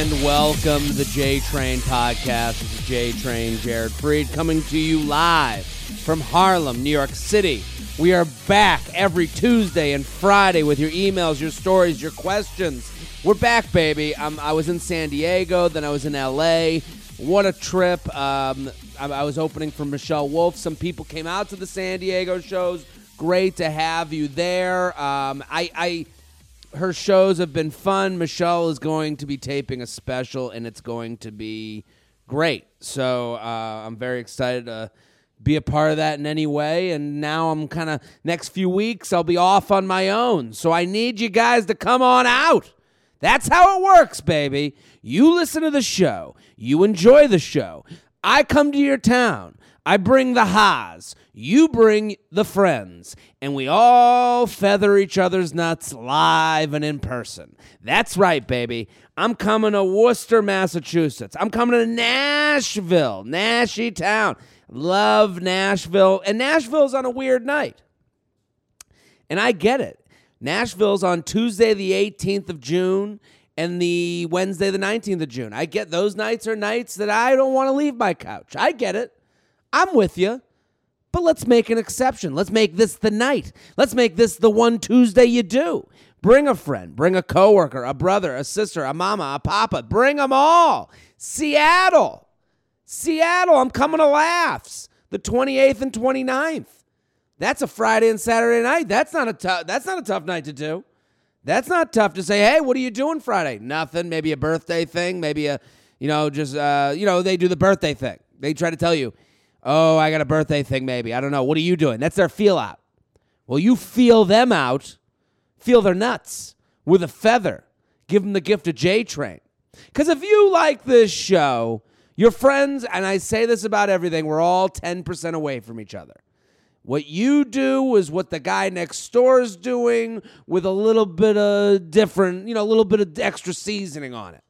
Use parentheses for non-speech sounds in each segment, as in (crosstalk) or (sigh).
And welcome to the J Train podcast. This is J Train Jared Freid coming to you live from Harlem, New York City. We are back every Tuesday and Friday with your emails, your stories, your questions. We're back, baby. Um, I was in San Diego, then I was in LA. What a trip! Um, I, I was opening for Michelle Wolf. Some people came out to the San Diego shows. Great to have you there. Um, I, I her shows have been fun. Michelle is going to be taping a special, and it's going to be great. So uh, I'm very excited to be a part of that in any way. And now I'm kind of next few weeks I'll be off on my own. So I need you guys to come on out. That's how it works, baby. You listen to the show. You enjoy the show. I come to your town. I bring the ha's. You bring the friends. And we all feather each other's nuts live and in person. That's right, baby. I'm coming to Worcester, Massachusetts. I'm coming to Nashville, Nashy Town. Love Nashville. And Nashville's on a weird night. And I get it. Nashville's on Tuesday, the 18th of June, and the Wednesday, the 19th of June. I get those nights are nights that I don't want to leave my couch. I get it. I'm with you. But let's make an exception. Let's make this the night. Let's make this the one Tuesday you do. Bring a friend, bring a coworker, a brother, a sister, a mama, a papa. Bring them all. Seattle. Seattle, I'm coming to laughs. The 28th and 29th. That's a Friday and Saturday night. That's not a tough that's not a tough night to do. That's not tough to say, "Hey, what are you doing Friday?" Nothing, maybe a birthday thing, maybe a you know, just uh, you know, they do the birthday thing. They try to tell you, "Oh, I got a birthday thing maybe." I don't know. What are you doing? That's their feel out. Well, you feel them out. Feel their nuts with a feather. Give them the gift of J Train. Cuz if you like this show, your friends, and I say this about everything, we're all 10% away from each other. What you do is what the guy next door is doing with a little bit of different, you know, a little bit of extra seasoning on it.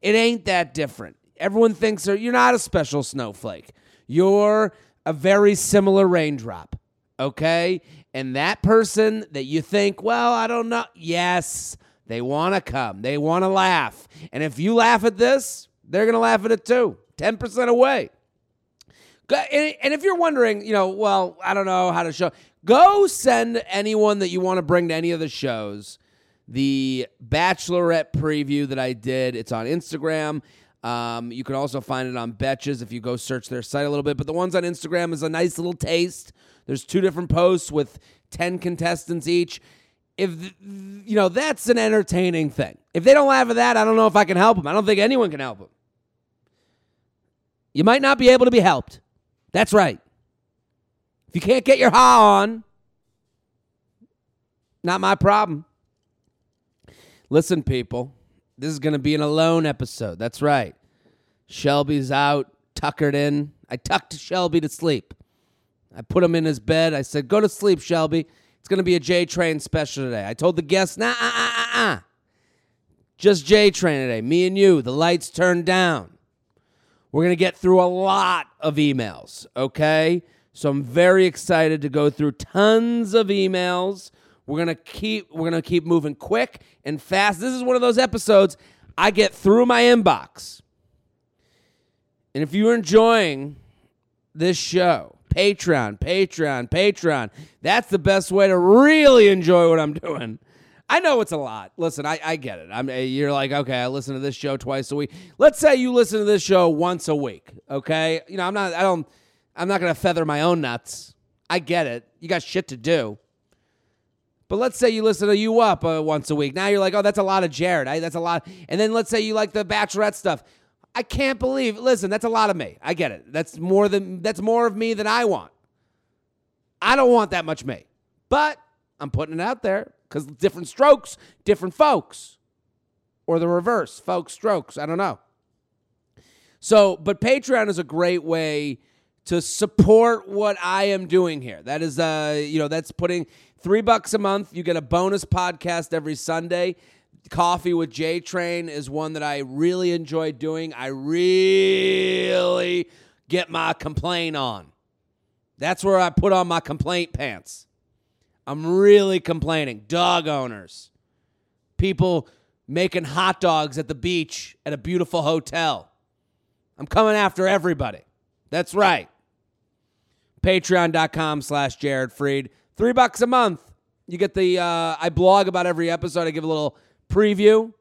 It ain't that different. Everyone thinks you're not a special snowflake. You're a very similar raindrop, okay? And that person that you think, well, I don't know, yes, they want to come. They want to laugh. And if you laugh at this, they're going to laugh at it too. 10% away. And if you're wondering, you know, well, I don't know how to show, go send anyone that you want to bring to any of the shows the Bachelorette preview that I did. It's on Instagram. Um, you can also find it on Betches if you go search their site a little bit. But the ones on Instagram is a nice little taste. There's two different posts with 10 contestants each. If, you know, that's an entertaining thing. If they don't laugh at that, I don't know if I can help them. I don't think anyone can help them. You might not be able to be helped. That's right. If you can't get your ha on, not my problem. Listen, people, this is going to be an alone episode. That's right. Shelby's out, tuckered in. I tucked Shelby to sleep. I put him in his bed. I said, Go to sleep, Shelby. It's going to be a J Train special today. I told the guests, Nah, uh, uh, uh, uh. Just J Train today. Me and you. The lights turned down. We're going to get through a lot of emails, okay? So I'm very excited to go through tons of emails. We're to keep we're to keep moving quick and fast. This is one of those episodes I get through my inbox. And if you're enjoying this show, Patreon, Patreon, Patreon, that's the best way to really enjoy what I'm doing. I know it's a lot. Listen, I, I get it. I'm eh, you're like, okay, I listen to this show twice a week. Let's say you listen to this show once a week. Okay. You know, I'm not I don't I'm not gonna feather my own nuts. I get it. You got shit to do. But let's say you listen to You Up uh, once a week. Now you're like, oh, that's a lot of Jared. I, that's a lot. And then let's say you like the Bachelorette stuff. I can't believe. Listen, that's a lot of me. I get it. That's more than that's more of me than I want. I don't want that much me, but I'm putting it out there because different strokes, different folks, or the reverse, folks, strokes. I don't know. So, but Patreon is a great way to support what I am doing here. That is, uh, you know, that's putting three bucks a month. You get a bonus podcast every Sunday. Coffee with J Train is one that I really enjoy doing. I really get my complaint on. That's where I put on my complaint pants. I'm really complaining. Dog owners, people making hot dogs at the beach at a beautiful hotel. I'm coming after everybody. That's right. Patreon.com slash Jared Freid. Three bucks a month. You get the, uh, I blog about every episode. I give a little preview.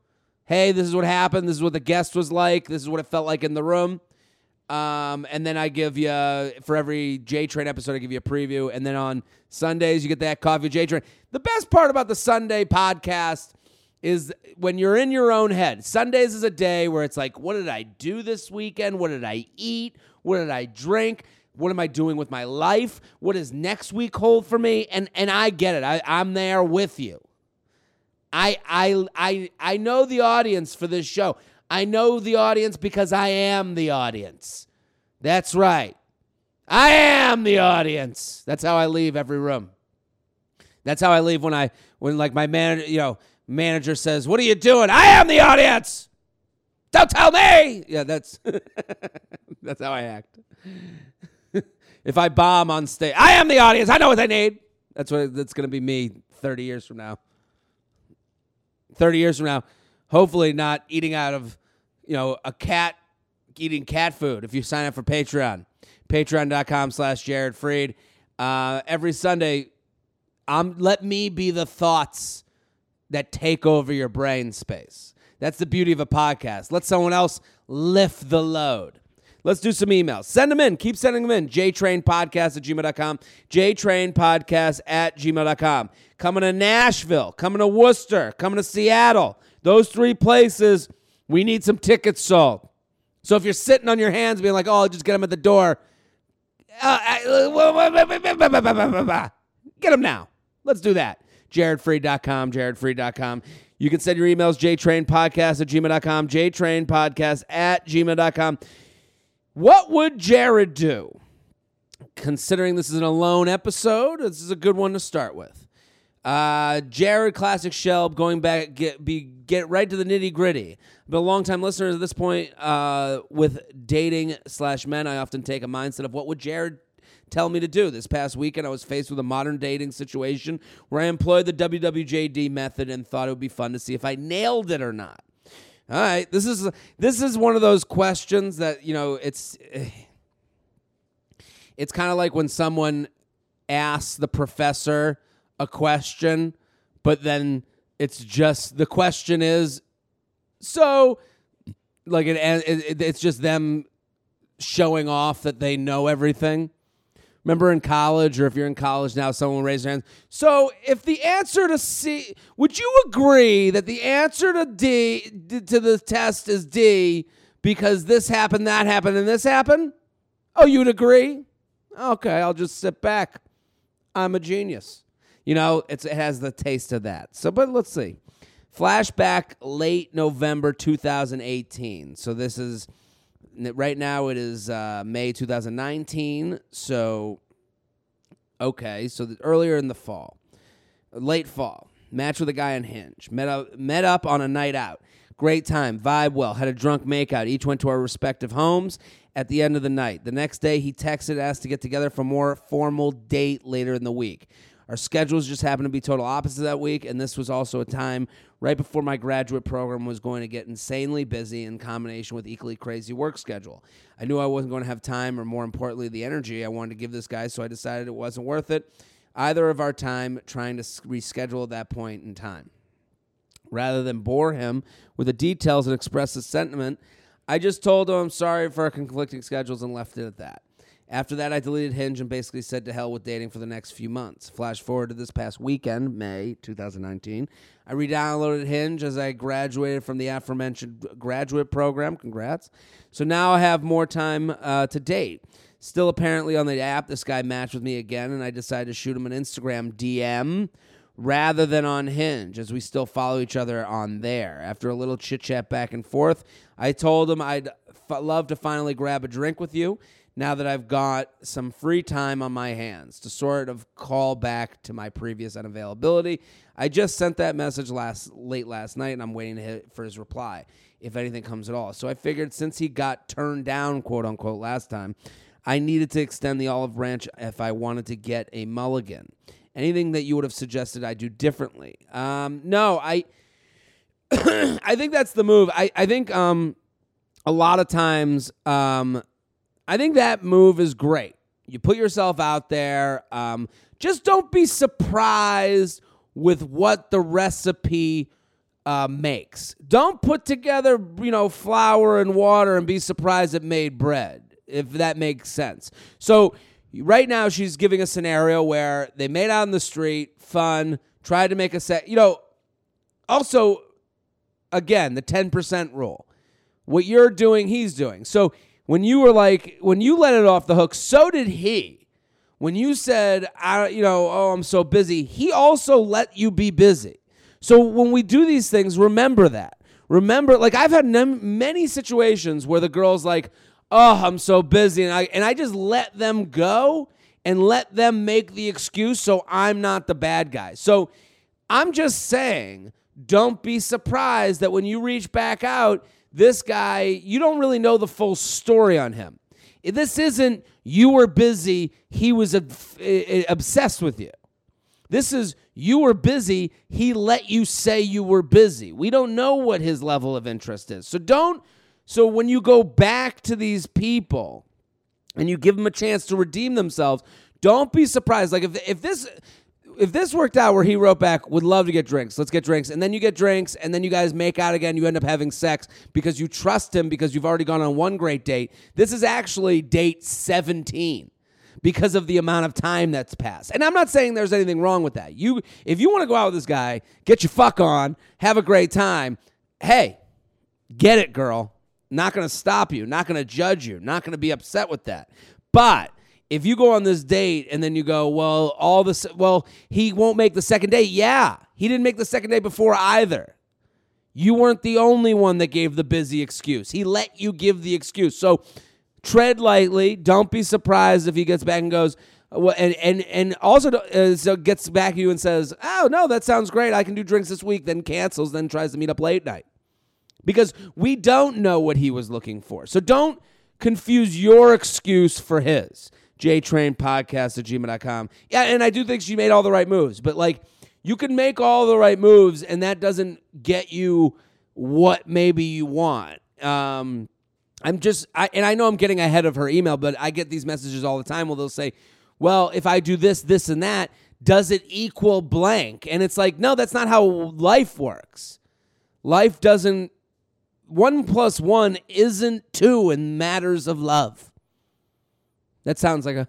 Hey, this is what happened. This is what the guest was like. This is what it felt like in the room. Um, and then I give you, for every J Train episode, I give you a preview. And then on Sundays, you get that Coffee J Train. The best part about the Sunday podcast is when you're in your own head. Sundays is a day where it's like, what did I do this weekend? What did I eat? What did I drink? What am I doing with my life? What does next week hold for me? And and I get it. I, I'm there with you. I I I I know the audience for this show. I know the audience because I am the audience. That's right. I am the audience. That's how I leave every room. That's how I leave when I when like my manager, you know, manager says, "What are you doing?" I am the audience. Don't tell me. Yeah, that's (laughs) that's how I act. If I bomb on stage, I am the audience. I know what they need. That's what that's going to be me 30 years from now. 30 years from now, hopefully not eating out of, you know, a cat eating cat food if you sign up for Patreon. Patreon.com slash Jared Freid. Uh, every Sunday, um, let me be the thoughts that take over your brain space. That's the beauty of a podcast. Let someone else lift the load. Let's do some emails. Send them in. Keep sending them in. JTrainPodcast at gmail.com. JTrainPodcast at gmail.com. Coming to Nashville. Coming to Worcester. Coming to Seattle. Those three places, we need some tickets sold. So if you're sitting on your hands being like, oh, I'll just get them at the door, uh, get them now. Let's do that. JaredFreid.com, JaredFreid.com. You can send your emails, jtrainpodcast at gmail.com, jtrainpodcast at gmail.com. What would Jared do? Considering this is an alone episode, this is a good one to start with. Uh, Jared Classic Shelb going back get be get right to the nitty gritty. But a long time listener at this point uh, with dating slash men. I often take a mindset of what would Jared tell me to do. This past weekend, I was faced with a modern dating situation where I employed the WWJD method and thought it would be fun to see if I nailed it or not. All right, this is this is one of those questions that you know it's eh, it's kind of like when someone asks the professor a question, but then it's just the question is so like it, it it's just them showing off that they know everything. Remember in college, or if you're in college now, someone raise their hand. So, if the answer to C, would you agree that the answer to D to the test is D because this happened, that happened, and this happened? Oh, you'd agree? Okay, I'll just sit back. I'm a genius. You know, it has the taste of that. So, but let's see. Flashback late November 2018. So this is right now it is uh, May 2019. So okay, so the, earlier in the fall, late fall, match with a guy on Hinge. Met up, met up on a night out. Great time, vibe well, had a drunk makeout. Each went to our respective homes at the end of the night. The next day, he texted, asked to get together for more formal date later in the week. Our schedules just happened to be total opposite that week, and this was also a time right before my graduate program was going to get insanely busy in combination with equally crazy work schedule. I knew I wasn't going to have time, or more importantly, the energy I wanted to give this guy, so I decided it wasn't worth it either of our time trying to reschedule at that point in time. Rather than bore him with the details and express his sentiment, I just told him I'm sorry for our conflicting schedules and left it at that. After that, I deleted Hinge and basically said to hell with dating for the next few months. Flash forward to this past weekend, May 2019. I re downloaded Hinge as I graduated from the aforementioned graduate program. Congrats. So now I have more time uh, to date. Still, apparently, on the app, this guy matched with me again, and I decided to shoot him an Instagram DM rather than on Hinge, as we still follow each other on there. After a little chit chat back and forth, I told him I'd f- love to finally grab a drink with you now that I've got some free time on my hands to sort of call back to my previous unavailability. I just sent that message last late last night and I'm waiting for his reply if anything comes at all. So I figured since he got turned down, quote unquote, last time, I needed to extend the olive branch if I wanted to get a mulligan. Anything that you would have suggested I do differently? Um, no, I (coughs) I think that's the move. I, I think um, a lot of times, um, I think that move is great. You put yourself out there. Um, just don't be surprised with what the recipe uh, makes. Don't put together, you know, flour and water and be surprised it made bread, if that makes sense. So, right now, she's giving a scenario where they made out in the street, fun, tried to make a set. You know, also, again, the 10% rule. What you're doing, he's doing. So, when you were like, when you let it off the hook, so did he. When you said, I, you know, oh, I'm so busy, he also let you be busy. So when we do these things, remember that. Remember, like I've had many situations where the girl's like, "Oh, I'm so busy," and I and I just let them go and let them make the excuse, so I'm not the bad guy. So I'm just saying, don't be surprised that when you reach back out, this guy, you don't really know the full story on him. This isn't you were busy, he was eh, eh, obsessed with you. This is you were busy, he let you say you were busy. We don't know what his level of interest is. So don't so when you go back to these people and you give them a chance to redeem themselves, don't be surprised. Like if if this if this worked out where he wrote back, would love to get drinks. Let's get drinks. And then you get drinks, and then you guys make out again. You end up having sex because you trust him because you've already gone on one great date. This is actually date 17 because of the amount of time that's passed. And I'm not saying there's anything wrong with that. You if you want to go out with this guy, get your fuck on, have a great time. Hey, get it, girl. Not going to stop you, not going to judge you, not going to be upset with that. But if you go on this date and then you go, well, all this, well, he won't make the second date. Yeah, he didn't make the second date before either. You weren't the only one that gave the busy excuse. He let you give the excuse. So tread lightly. Don't be surprised if he gets back and goes, well, and and and also uh, so gets back to you and says, "Oh no, that sounds great. I can do drinks this week." Then cancels. Then tries to meet up late night because we don't know what he was looking for. So don't confuse your excuse for his jtrainpodcast at gmail.com. Yeah, and I do think she made all the right moves, but like you can make all the right moves, and that doesn't get you what maybe you want. Um, I'm just, I, and I know I'm getting ahead of her email, but I get these messages all the time where they'll say, well, if I do this, this, and that, does it equal blank? And it's like, no, that's not how life works. Life doesn't, one plus one isn't two in matters of love. That sounds like a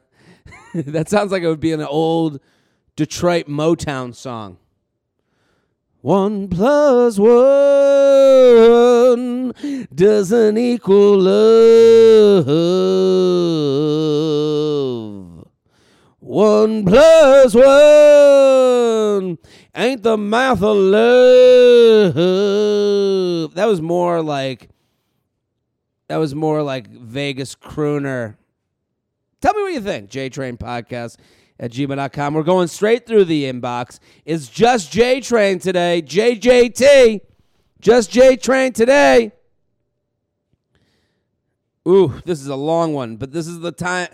(laughs) that sounds like it would be an old Detroit Motown song. One plus one doesn't equal love. One plus one ain't the math of love. That was more like that was more like Vegas crooner Tell me what you think. JTrain Podcast at gmail.com. We're going straight through the inbox. It's just J Train today. JJT. Just J Train today. Ooh, this is a long one, but this is the time.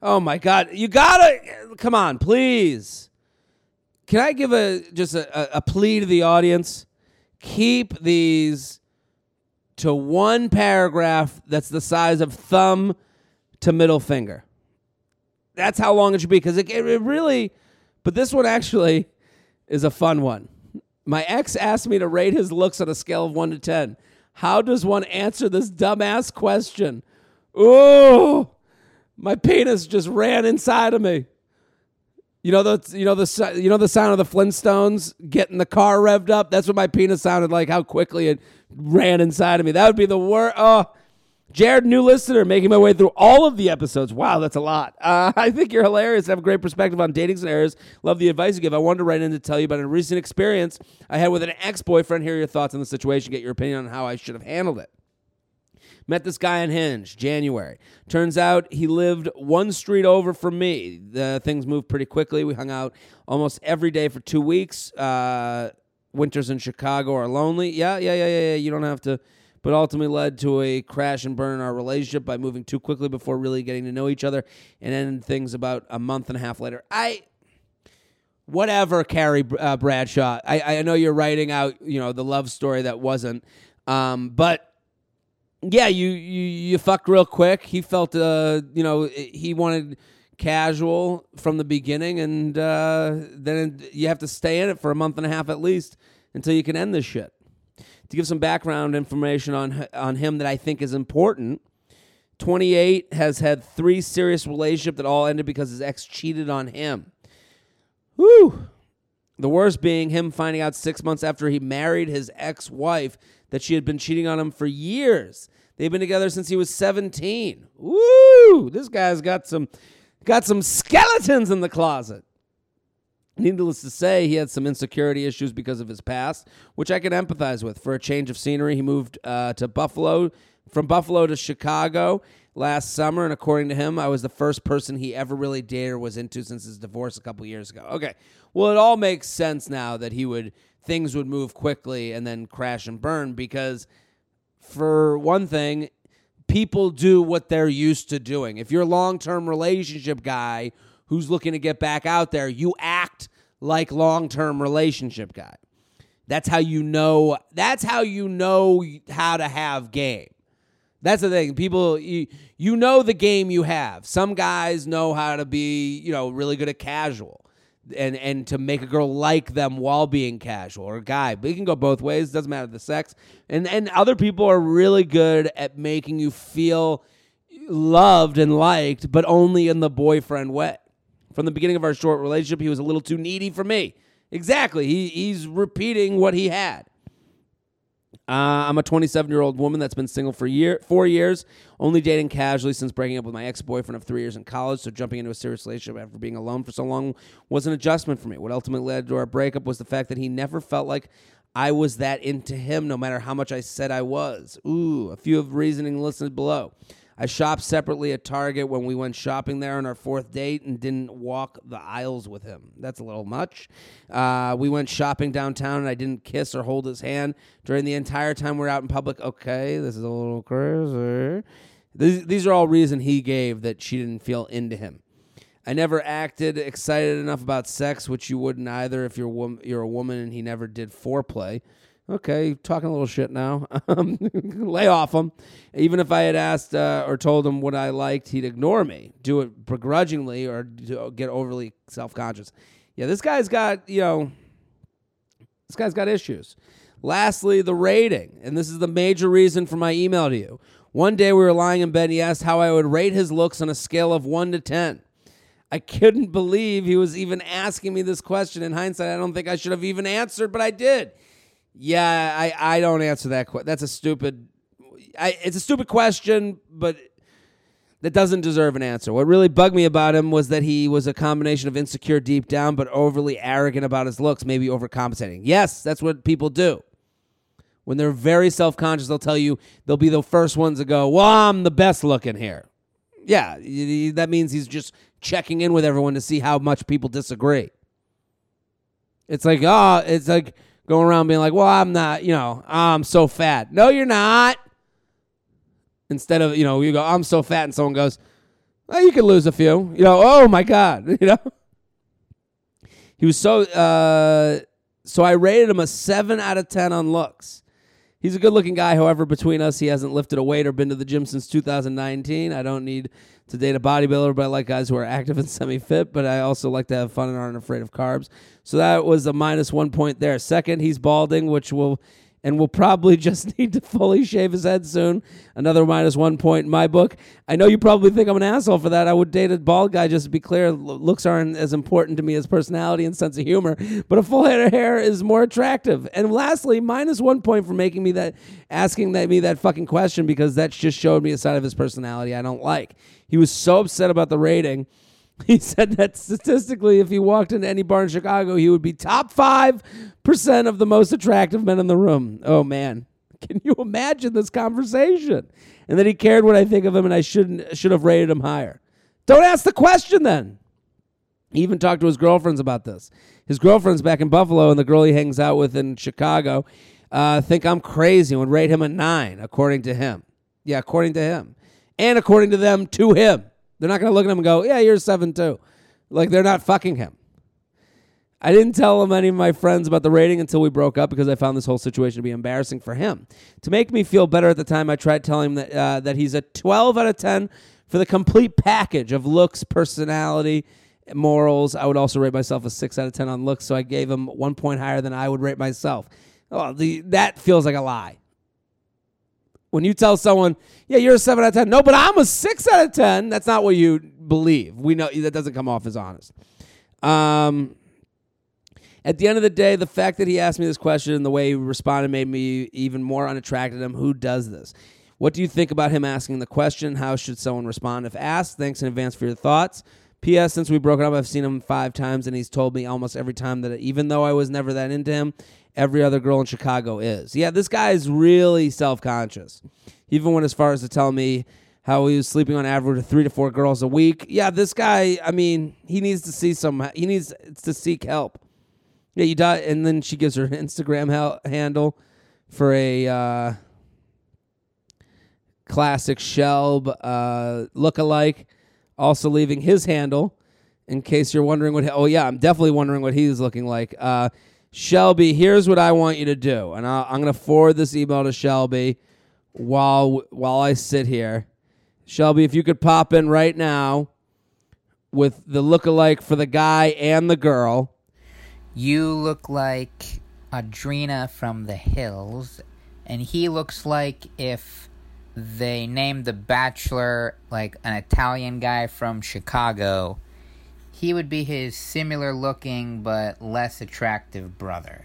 Oh my God. You gotta come on, please. Can I give a just a, a plea to the audience? Keep these to one paragraph that's the size of thumb to middle finger that's how long it should be because it, it really. But this one actually is a fun one. My ex asked me to rate his looks on a scale of one to ten. How does one answer this dumbass question? Ooh, my penis just ran inside of me. You know the you know the you know the sound of the Flintstones getting the car revved up. That's what my penis sounded like. How quickly it ran inside of me. That would be the worst. Oh, Jared, new listener, making my way through all of the episodes. Wow, that's a lot. Uh, (laughs) I think you're hilarious. Have a great perspective on dating scenarios. Love the advice you give. I wanted to write in to tell you about a recent experience I had with an ex boyfriend. Hear your thoughts on the situation, get your opinion on how I should have handled it. Met this guy on Hinge, January. Turns out he lived one street over from me. The things moved pretty quickly. We hung out almost every day for two weeks. Uh, winters in Chicago are lonely. Yeah, yeah, yeah, yeah. You don't have to but ultimately led to a crash and burn in our relationship by moving too quickly before really getting to know each other and ended things about a month and a half later. I whatever, Carrie uh, Bradshaw. I, I know you're writing out, you know, the love story that wasn't, um, but yeah, you you you fucked real quick. He felt, uh, you know, he wanted casual from the beginning, and uh, then you have to stay in it for a month and a half at least until you can end this shit. To give some background information on on him that I think is important. 28 has had three serious relationships that all ended because his ex cheated on him. Whew. The worst being him finding out six months after he married his ex wife that she had been cheating on him for years. They've been together since he was 17. Woo! This guy's got some got some skeletons in the closet. Needless to say, he had some insecurity issues because of his past, which I can empathize with. For a change of scenery, he moved uh, to Buffalo, from Buffalo to Chicago last summer, and according to him, I was the first person he ever really dated or was into since his divorce a couple years ago. Okay, well, it all makes sense now that he would things would move quickly and then crash and burn because, for one thing, people do what they're used to doing. If you're a long term relationship guy who's looking to get back out there, you act like long-term relationship guy. That's how you know that's how you know how to have game. That's the thing. People you, you know the game you have. Some guys know how to be, you know, really good at casual and and to make a girl like them while being casual or a guy. But it can go both ways. Doesn't matter the sex. And and other people are really good at making you feel loved and liked, but only in the boyfriend way. From the beginning of our short relationship, he was a little too needy for me. Exactly. He, he's repeating what he had. Uh, I'm a 27 year old woman that's been single for year four years, only dating casually since breaking up with my ex boyfriend of three years in college. So jumping into a serious relationship after being alone for so long was an adjustment for me. What ultimately led to our breakup was the fact that he never felt like I was that into him, no matter how much I said I was. Ooh, a few of reasoning listed below. I shopped separately at Target when we went shopping there on our fourth date and didn't walk the aisles with him. That's a little much. Uh, we went shopping downtown and I didn't kiss or hold his hand during the entire time we are out in public. Okay, this is a little crazy. These, these are all reason he gave that she didn't feel into him. I never acted excited enough about sex, which you wouldn't either if you're, you're a woman and he never did foreplay. Okay, talking a little shit now. (laughs) Um, lay off him. Even if I had asked uh, or told him what I liked, he'd ignore me, do it begrudgingly, or get overly self conscious. Yeah, this guy's got, you know, this guy's got issues. Lastly, the rating. And this is the major reason for my email to you. One day we were lying in bed and he asked how I would rate his looks on a scale of 1 to 10. I couldn't believe he was even asking me this question. In hindsight, I don't think I should have even answered, but I did. Yeah, I, I don't answer that. question. that's a stupid. I, it's a stupid question, but that doesn't deserve an answer. What really bugged me about him was that he was a combination of insecure deep down, but overly arrogant about his looks, maybe overcompensating. Yes, that's what people do. When they're very self conscious, they'll tell you they'll be the first ones to go, "Well, I'm the best looking here." Yeah, that means he's just checking in with everyone to see how much people disagree. It's like, oh, it's like going around being like, well, I'm not, you know, I'm so fat. No, you're not. Instead of, you know, you go, I'm so fat, and someone goes, well, you could lose a few. You know, oh my God, (laughs) you know. He was so, uh, so I rated him a seven out of 10 on looks. He's a good looking guy. However, between us, he hasn't lifted a weight or been to the gym since 2019. I don't need to date a bodybuilder, but I like guys who are active and (laughs) semi fit. But I also like to have fun and aren't afraid of carbs. So that was a minus one point there. Second, he's balding, which will and will probably (laughs) just need to fully shave his head soon. Another minus one point in my book. I know you probably think I'm an asshole for that. I would date a bald guy just to be clear. Looks aren't as important to me as personality and sense of humor, but a full head of hair is more attractive. And lastly, minus one point for making me that, asking that me that fucking question because that just showed me a side of his personality I don't like. He was so upset about the rating (laughs) He said that statistically, if he walked into any bar in Chicago, he would be top 5% of the most attractive men in the room. Oh, man. Can you imagine this conversation? And that he cared what I think of him and I shouldn't should have rated him higher. Don't ask the question then. He even talked to his girlfriends about this. His girlfriends back in Buffalo and the girl he hangs out with in Chicago uh, think I'm crazy and would rate him a nine, according to him. Yeah, according to him. And according to them, to him. They're not going to look at him and go, yeah, you're seven too. Like they're not fucking him. I didn't tell him any of my friends about the rating until we broke up because I found this whole situation to be embarrassing for him. To make me feel better at the time, I tried telling him that uh, that he's a 12 out of 10 for the complete package of looks, personality, morals. I would also rate myself a 6 out of 10 on looks, so I gave him 1 point higher than I would rate myself. Oh, the that feels like a lie. When you tell someone, "Yeah, you're a 7 out of 10." No, but I'm a 6 out of 10. That's not what you believe. We know that doesn't come off as honest. Um at the end of the day, the fact that he asked me this question and the way he responded made me even more unattracted to him. Who does this? What do you think about him asking the question? How should someone respond if asked? Thanks in advance for your thoughts. P.S. Since we broke up, I've seen him five times, and he's told me almost every time that even though I was never that into him, every other girl in Chicago is. Yeah, this guy is really self conscious. He even went as far as to tell me how he was sleeping on average three to four girls a week. Yeah, this guy, I mean, he needs to see some, he needs to seek help. Yeah, you die, and then she gives her (laughs) Instagram ha- handle for a uh, classic Shelb uh, look-alike. Also leaving his handle in case you're wondering what. Oh yeah, I'm definitely wondering what he's looking like. Uh, Shelby, here's what I want you to do, and i am going to forward this email to Shelby while while I sit here. Shelby, if you could pop in right now with the look-alike for the guy and the girl you look like Audrina from the Hills, and he looks like if they named the Bachelor like an Italian guy from Chicago, he would be his similar looking but less attractive brother.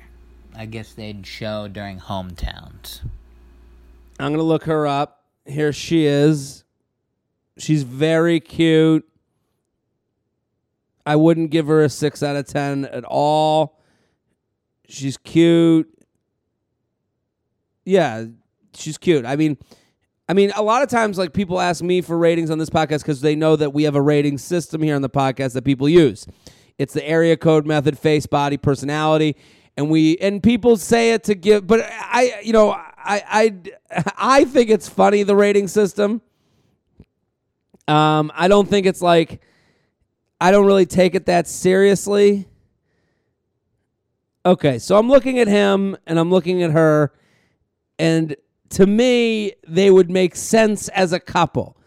I guess they'd show during hometowns. I'm going to look her up. Here she is. She's very cute. I wouldn't give her a six out of ten at all. She's cute. Yeah, she's cute. I mean, I mean, a lot of times, like people ask me for ratings on this podcast because they know that we have a rating system here on the podcast that people use. It's the area code method, face, body, personality, and we and people say it to give. But I, you know, I I (laughs) I think it's funny the rating system. Um, I don't think it's like I don't really take it that seriously. Okay, so I'm looking at him and I'm looking at her, and to me, they would make sense as a couple.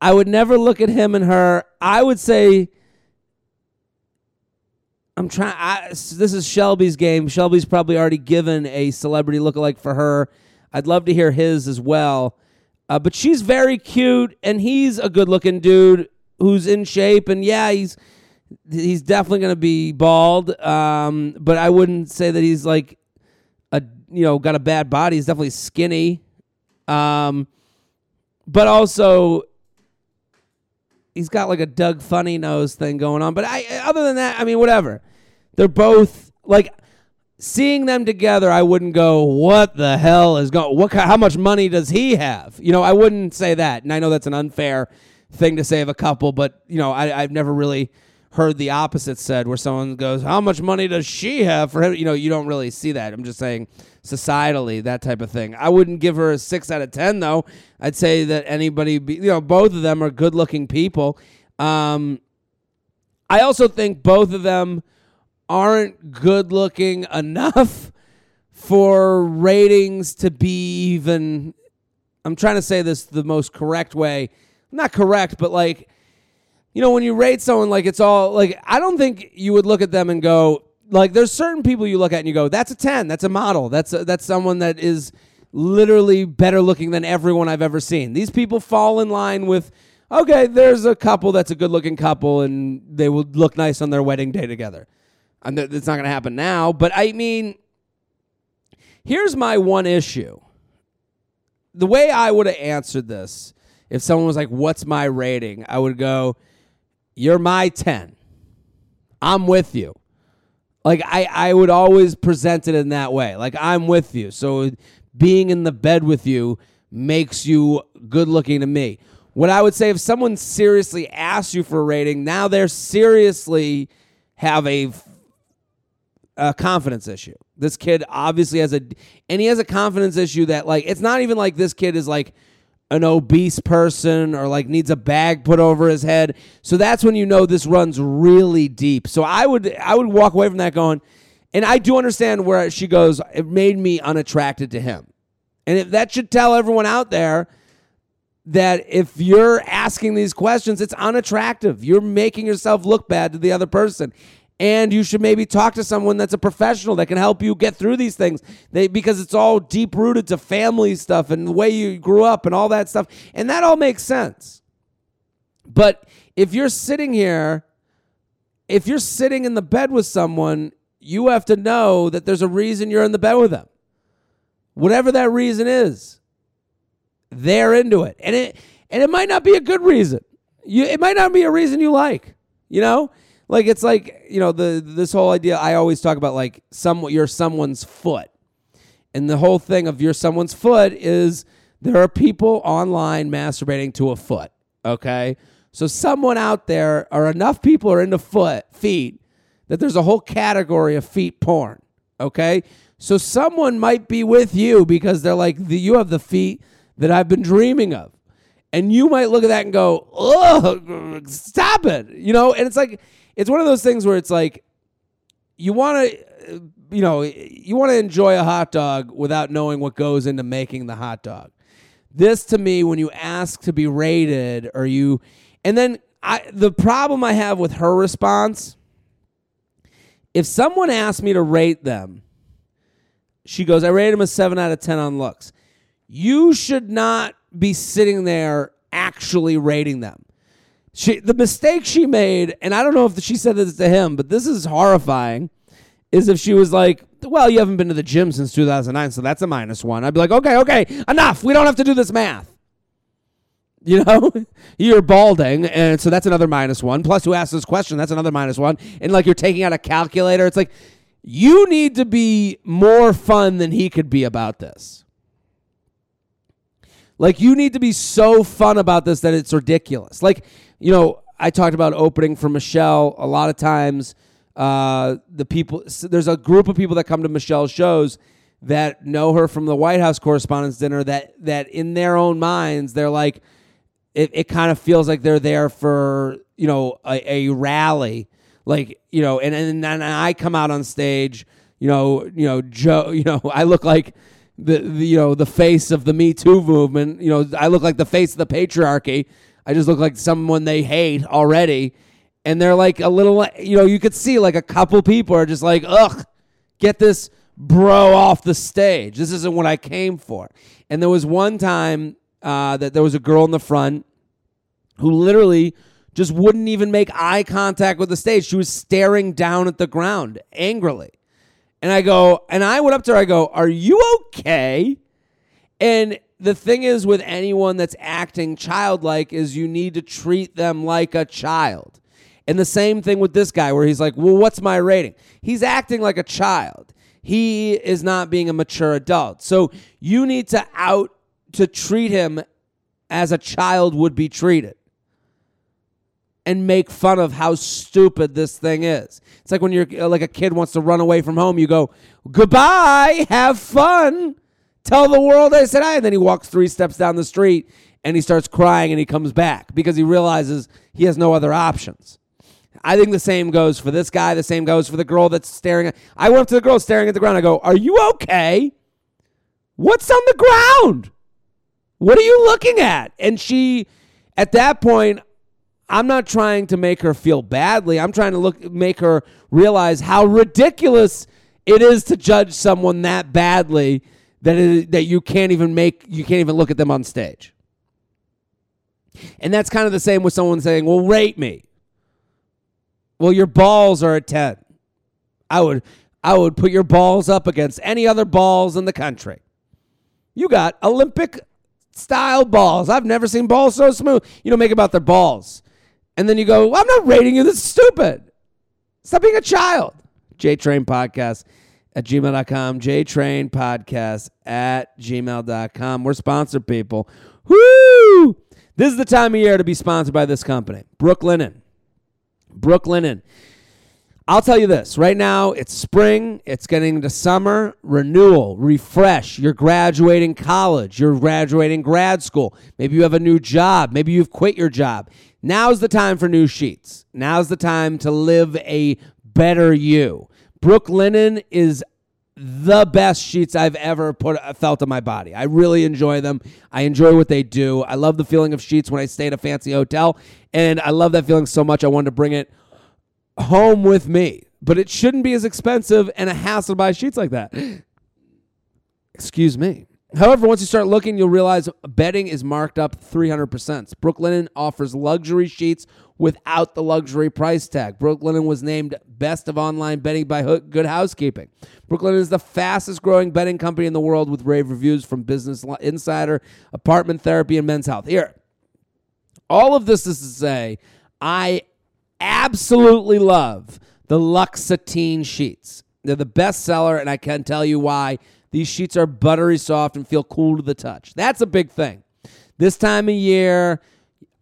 I would never look at him and her. I would say, I'm trying. This is Shelby's game. Shelby's probably already given a celebrity lookalike for her. I'd love to hear his as well. Uh, but she's very cute, and he's a good looking dude who's in shape, and yeah, he's he's definitely going to be bald. Um, but I wouldn't say that he's like you know got a bad body. He's definitely skinny. Um, but also he's got like a Doug Funnie nose thing going on. But I, other than that, I mean, whatever. They're both like seeing them together. I wouldn't go, "What the hell is going? What? How much money does he have?" You know, I wouldn't say that. And I know that's an unfair thing to say of a couple, but you know, I, I've never really heard the opposite said where someone goes, How much money does she have for him? You know, you don't really see that. I'm just saying societally, that type of thing. I wouldn't give her a six out of 10, though. I'd say that anybody, be, you know, both of them are good looking people. Um, I also think both of them aren't good looking enough for ratings to be even. I'm trying to say this the most correct way not correct, but like, you know, when you rate someone, like it's all like, I don't think you would look at them and go, like, there's certain people you look at and you go, that's a 10, that's a model, that's a, that's someone that is literally better looking than everyone I've ever seen. These people fall in line with, okay, there's a couple that's a good looking couple and they will look nice on their wedding day together. And it's not going to happen now, but I mean, here's my one issue. The way I would have answered this if someone was like, "What's my rating?" I would go, "You're my 10. I'm with you." Like I I would always present it in that way. Like I'm with you. So being in the bed with you makes you good looking to me. What I would say if someone seriously asks you for a rating, now they're seriously have a a confidence issue. This kid obviously has a and he has a confidence issue that like it's not even like this kid is like an obese person or like needs a bag put over his head. So that's when you know this runs really deep. So I would I would walk away from that going, and I do understand where she goes. It made me unattracted to him, and if that should tell everyone out there that if you're asking these questions, it's unattractive. You're making yourself look bad to the other person. And you should maybe talk to someone that's a professional that can help you get through these things. They, because it's all deep rooted to family stuff and the way you grew up and all that stuff. And that all makes sense. But if you're sitting here, if you're sitting in the bed with someone, you have to know that there's a reason you're in the bed with them. Whatever that reason is they're into it, and it and it might not be a good reason. You it might not be a reason you like. You know, like it's like you know the this whole idea. I always talk about like some you're someone's foot, and the whole thing of you're someone's foot is there are people online masturbating to a foot. Okay, so someone out there or enough people are into foot feet that there's a whole category of feet porn. Okay, so someone might be with you because they're like the, you have the feet that I've been dreaming of. And you might look at that and go, oh, stop it. You know, and it's like, it's one of those things where it's like, you want to, you know, you want to enjoy a hot dog without knowing what goes into making the hot dog. This to me, when you ask to be rated or you, and then I, the problem I have with her response, if someone asked me to rate them, she goes, I rate them a seven out of 10 on looks you should not be sitting there actually rating them. She, the mistake she made, and I don't know if she said this to him, but this is horrifying, is if she was like, well, you haven't been to the gym since 2009, so that's a minus one. I'd be like, okay, okay, enough. We don't have to do this math. You know, (laughs) you're balding, and so that's another minus one. Plus, who asked this question? That's another minus one. And like you're taking out a calculator. It's like you need to be more fun than he could be about this. Like you need to be so fun about this that it's ridiculous. Like, you know, I talked about opening for Michelle a lot of times. Uh, the people, there's a group of people that come to Michelle's shows that know her from the White House Correspondents' Dinner. That that in their own minds, they're like, it, it kind of feels like they're there for you know a, a rally, like you know, and and then I come out on stage, you know, you know, Joe, (laughs) you know, I look like the, the, you know the face of the Me Too movement. You know, I look like the face of the patriarchy. I just look like someone they hate already, and they're like a little. You know, you could see like a couple people are just like, ugh, get this bro off the stage. This isn't what I came for. And there was one time uh, that there was a girl in the front who literally just wouldn't even make eye contact with the stage. She was staring down at the ground angrily. And I go, and I went up to her, I go, Are you okay? And the thing is with anyone that's acting childlike is you need to treat them like a child. And the same thing with this guy where he's like, "Well, what's my rating?" He's acting like a child. He is not being a mature adult. So you need to out to treat him as a child would be treated and make fun of how stupid this thing is. It's like when you're like a kid wants to run away from home, you go, "Goodbye, have fun, tell the world I said hi," and then he walks three steps down the street and he starts crying and he comes back because he realizes he has no other options. I think the same goes for this guy. The same goes for the girl that's staring at. I went up to the girl staring at the ground. I go, "Are you okay? What's on the ground? What are you looking at?" And she, at that point, I'm not trying to make her feel badly. I'm trying to look make her realize how ridiculous it is to judge someone that badly that that you can't even make you can't even look at them on stage. And that's kind of the same with someone saying, "Well, rate me." Well, your balls are a 10. I would I would put your balls up against any other balls in the country. You got Olympic style balls. I've never seen balls so smooth. You don't make about their balls and then you go, well, I'm not rating you. This is stupid. Stop being a child. J Train Podcast at gmail.com. JTrain Podcast at gmail.com. We're sponsored people. Woo! This is the time of year to be sponsored by this company, Brooklinen. Brooklinen. I'll tell you this right now, it's spring, it's getting into summer, renewal, refresh. You're graduating college, you're graduating grad school. Maybe you have a new job, maybe you've quit your job. Now's the time for new sheets. Now's the time to live a better you. Brooklinen is the best sheets I've ever put felt on my body. I really enjoy them. I enjoy what they do. I love the feeling of sheets when I stay at a fancy hotel, and I love that feeling so much. I wanted to bring it home with me, but it shouldn't be as expensive and a hassle to buy sheets like that. Excuse me. However, once you start looking, you'll realize bedding is marked up 300%. Brooklinen offers luxury sheets without the luxury price tag. Brooklinen was named best of online bedding by Good Housekeeping. Brooklinen is the fastest growing bedding company in the world with rave reviews from Business Insider, Apartment Therapy, and Men's Health. Here, all of this is to say, I absolutely love the Luxe Sateen sheets. They're the best seller, and I can tell you why. These sheets are buttery soft and feel cool to the touch. That's a big thing. This time of year,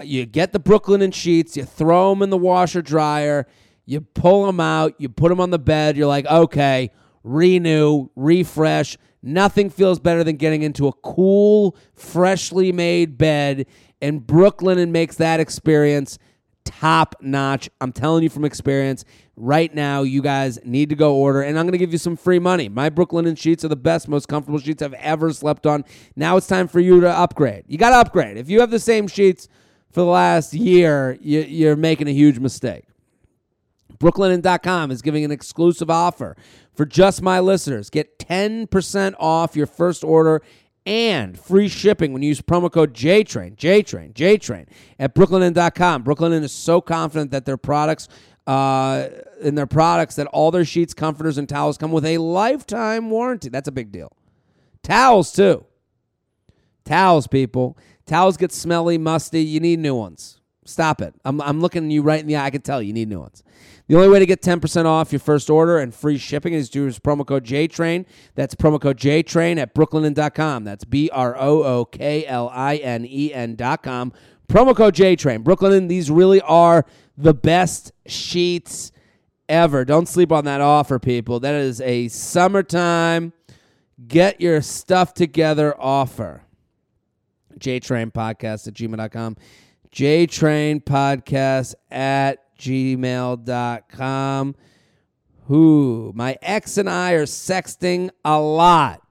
you get the Brooklinen sheets, you throw them in the washer dryer, you pull them out, you put them on the bed. You're like, okay, renew, refresh. Nothing feels better than getting into a cool, freshly made bed, and Brooklinen makes that experience top notch. I'm telling you from experience. Right now, you guys need to go order, and I'm going to give you some free money. My Brooklinen sheets are the best, most comfortable sheets I've ever slept on. Now it's time for you to upgrade. You got to upgrade. If you have the same sheets for the last year, you're making a huge mistake. Brooklinen.com is giving an exclusive offer for just my listeners. Get 10% off your first order and free shipping when you use promo code JTRAIN, JTRAIN, JTRAIN at brooklinen.com. Brooklinen is so confident that their products uh, in their products that all their sheets, comforters, and towels come with a lifetime warranty. That's a big deal. Towels, too. Towels, people. Towels get smelly, musty. You need new ones. Stop it. I'm, I'm looking you right in the eye. I can tell you need new ones. The only way to get 10% off your first order and free shipping is to use promo code JTRAIN. That's promo code JTRAIN at brooklinen.com. That's B R O O K L I N E N.com. Promo code JTRAIN. Brooklinen, these really are the best sheets ever. Don't sleep on that offer, people. That is a summertime get your stuff together offer. JTrain Podcast at gmail.com. JTrain Podcast at gmail.com. Who? My ex and I are sexting a lot.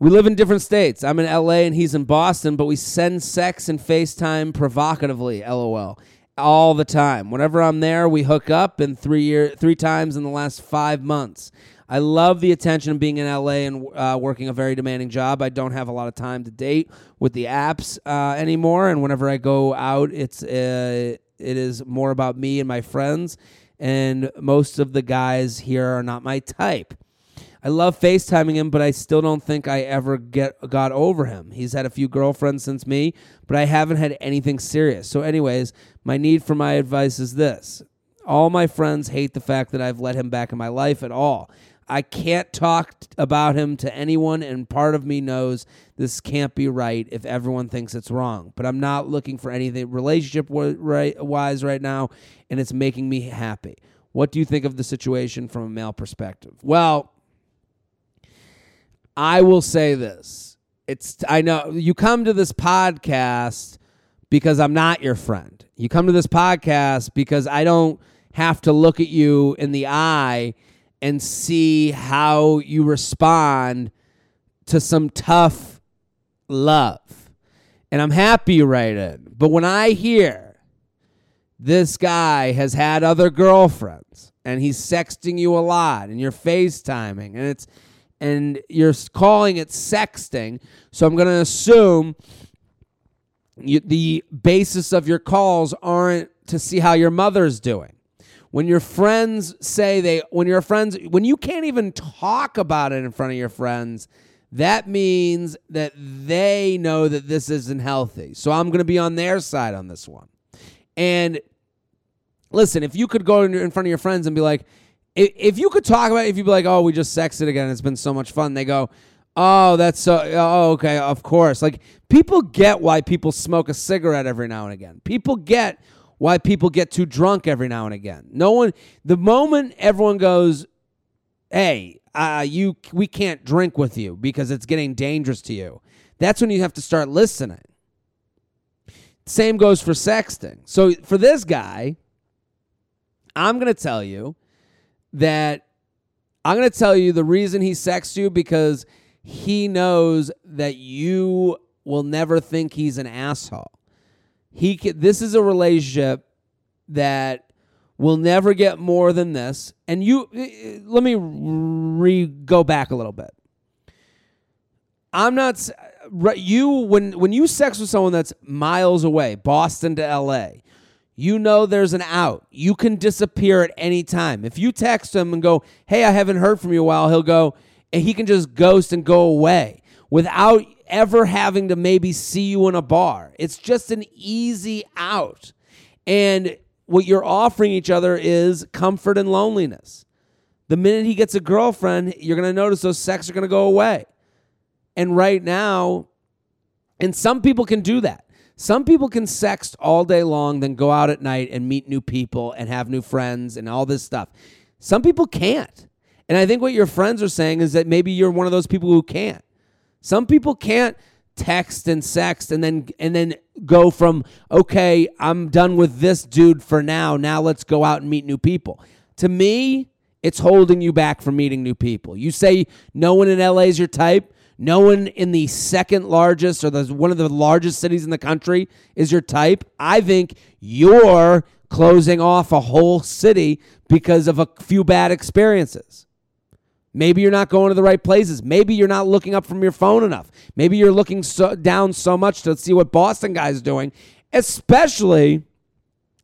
We live in different states. I'm in LA and he's in Boston, but we send sex and FaceTime provocatively, lol, all the time. Whenever I'm there, we hook up and three year three times in the last 5 months. I love the attention of being in LA and uh, working a very demanding job. I don't have a lot of time to date with the apps uh, anymore, and whenever I go out, it's uh, it is more about me and my friends, and most of the guys here are not my type. I love FaceTiming him, but I still don't think I ever get got over him. He's had a few girlfriends since me, but I haven't had anything serious. So, anyways, my need for my advice is this. All my friends hate the fact that I've let him back in my life at all. I can't talk t- about him to anyone, and part of me knows this can't be right if everyone thinks it's wrong. But I'm not looking for anything relationship w- right, wise right now, and it's making me happy. What do you think of the situation from a male perspective? Well, I will say this. It's I know you come to this podcast because I'm not your friend. You come to this podcast because I don't have to look at you in the eye and see how you respond to some tough love. And I'm happy you write it. But when I hear this guy has had other girlfriends and he's sexting you a lot and you're FaceTiming and it's and you're calling it sexting, so I'm going to assume you, the basis of your calls aren't to see how your mother's doing when your friends say they when your friends when you can't even talk about it in front of your friends that means that they know that this isn't healthy. So i'm going to be on their side on this one. And listen if you could go in front of your friends and be like if you could talk about it if you'd be like oh we just sexted again it's been so much fun they go oh that's so oh okay of course. Like people get why people smoke a cigarette every now and again. People get why people get too drunk every now and again. No one, the moment everyone goes, hey, uh, you, we can't drink with you because it's getting dangerous to you. That's when you have to start listening. Same goes for sexting. So for this guy, I'm going to tell you that I'm going to tell you the reason he sexts you because he knows that you will never think he's an asshole. He can, this is a relationship that will never get more than this. And you let me re go back a little bit. I'm not you when when you sex with someone that's miles away, Boston to LA, you know there's an out. You can disappear at any time. If you text him and go, "Hey, I haven't heard from you a while," he'll go and he can just ghost and go away without ever having to maybe see you in a bar. It's just an easy out. And what you're offering each other is comfort and loneliness. The minute he gets a girlfriend, you're going to notice those sex are going to go away. And right now, and some people can do that. Some people can sext all day long, then go out at night and meet new people and have new friends and all this stuff. Some people can't. And I think what your friends are saying is that maybe you're one of those people who can't. Some people can't text and sext and then and then go from okay, I'm done with this dude for now. Now let's go out and meet new people. To me, it's holding you back from meeting new people. You say no one in LA is your type. No one in the second largest or the one of the largest cities in the country is your type. I think you're closing off a whole city because of a few bad experiences. Maybe you're not going to the right places. Maybe you're not looking up from your phone enough. Maybe you're looking so, down so much to see what Boston guy's doing, especially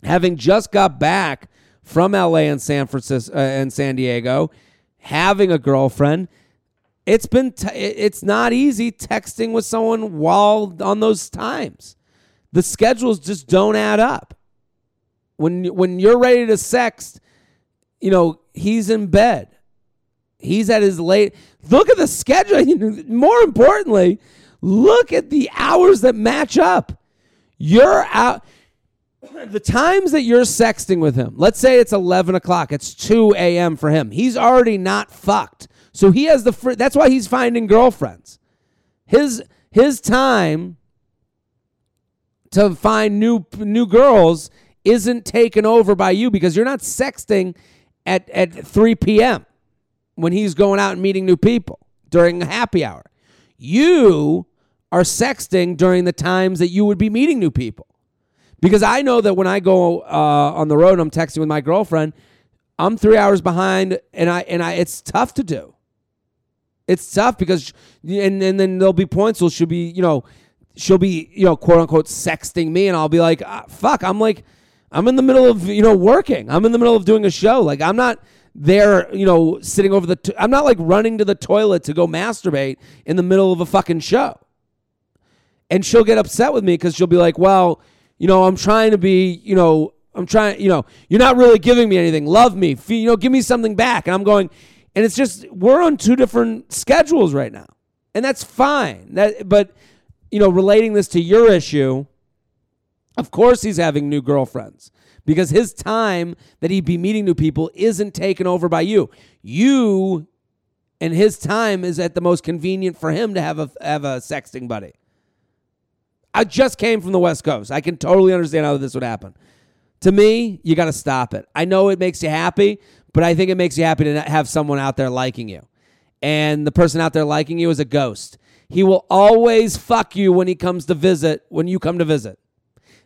having just got back from LA and San Francisco uh, and San Diego, having a girlfriend it's been t- it's not easy texting with someone while on those times. The schedules just don't add up. When when you're ready to sext, you know, he's in bed. He's at his late. Look at the schedule. (laughs) More importantly, look at the hours that match up. You're out. (coughs) The times that you're sexting with him, let's say it's 11 o'clock, it's 2 a.m. for him. He's already not fucked. So he has the fr- that's why he's finding girlfriends. His his time to find new new girls isn't taken over by you because you're not sexting at at 3 p.m. when he's going out and meeting new people during a happy hour. You are sexting during the times that you would be meeting new people. Because I know that when I go uh, on the road, and I'm texting with my girlfriend. I'm three hours behind, and I and I it's tough to do. It's tough because, and, and then there'll be points where she'll be, you know, she'll be, you know, quote unquote sexting me, and I'll be like, ah, fuck, I'm like, I'm in the middle of, you know, working. I'm in the middle of doing a show. Like, I'm not there, you know, sitting over the, I'm not like running to the toilet to go masturbate in the middle of a fucking show. And she'll get upset with me because she'll be like, well, you know, I'm trying to be, you know, I'm trying, you know, you're not really giving me anything. Love me, you know, give me something back. And I'm going, and it's just we're on two different schedules right now. And that's fine. That but you know, relating this to your issue, of course he's having new girlfriends because his time that he'd be meeting new people isn't taken over by you. You and his time is at the most convenient for him to have a have a sexting buddy. I just came from the West Coast. I can totally understand how this would happen. To me, you got to stop it. I know it makes you happy, but I think it makes you happy to have someone out there liking you. And the person out there liking you is a ghost. He will always fuck you when he comes to visit, when you come to visit.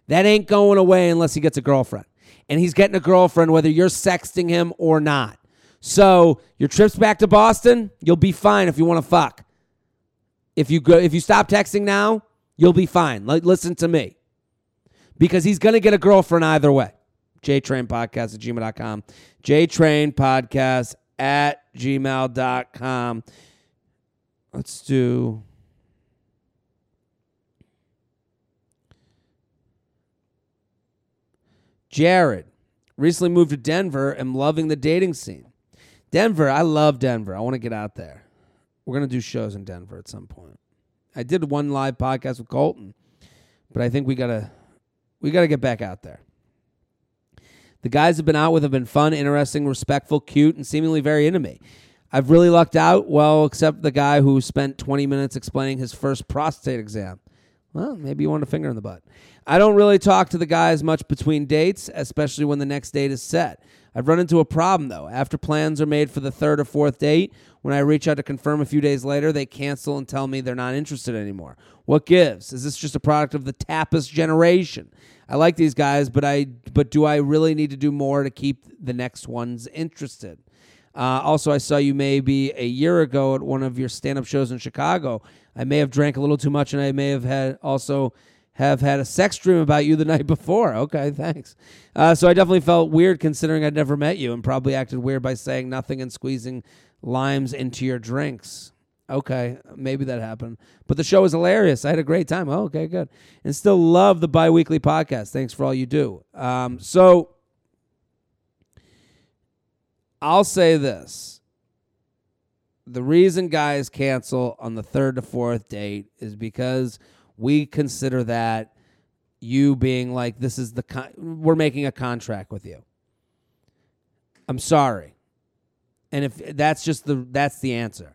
That ain't going away unless he gets a girlfriend. And he's getting a girlfriend whether you're sexting him or not. So your trips back to Boston, you'll be fine if you want to fuck. If you go, if you stop texting now, you'll be fine. Like, listen to me. Because he's to get a girlfriend either way. JTrainPodcast at gmail.com. JTrainPodcast at gmail.com. Let's do. Jared recently moved to Denver and loving the dating scene. Denver, I love Denver. I want to get out there. We're going to do shows in Denver at some point. I did one live podcast with Colton, but I think we got to we got to get back out there. The guys I've been out with have been fun, interesting, respectful, cute, and seemingly very into me. I've really lucked out, well, except the guy who spent 20 minutes explaining his first prostate exam. Well, maybe you want a finger in the butt. I don't really talk to the guys much between dates, especially when the next date is set. I've run into a problem though. After plans are made for the third or fourth date, when I reach out to confirm a few days later, they cancel and tell me they're not interested anymore. What gives? Is this just a product of the tapas generation? I like these guys, but I but do I really need to do more to keep the next ones interested? Uh, also, I saw you maybe a year ago at one of your stand-up shows in Chicago. I may have drank a little too much, and I may have had also have had a sex dream about you the (laughs) night before. Okay, thanks. Uh, so I definitely felt weird considering I'd never met you, and probably acted weird by saying nothing and squeezing limes into your drinks. Okay, maybe that happened. But the show was hilarious. I had a great time. Oh, okay, good. And still love the bi weekly podcast. Thanks for all you do. Um, so I'll say this. The reason guys cancel on the third to fourth date is because we consider that you being like, this is the, con- we're making a contract with you. I'm sorry. And if that's just the, that's the answer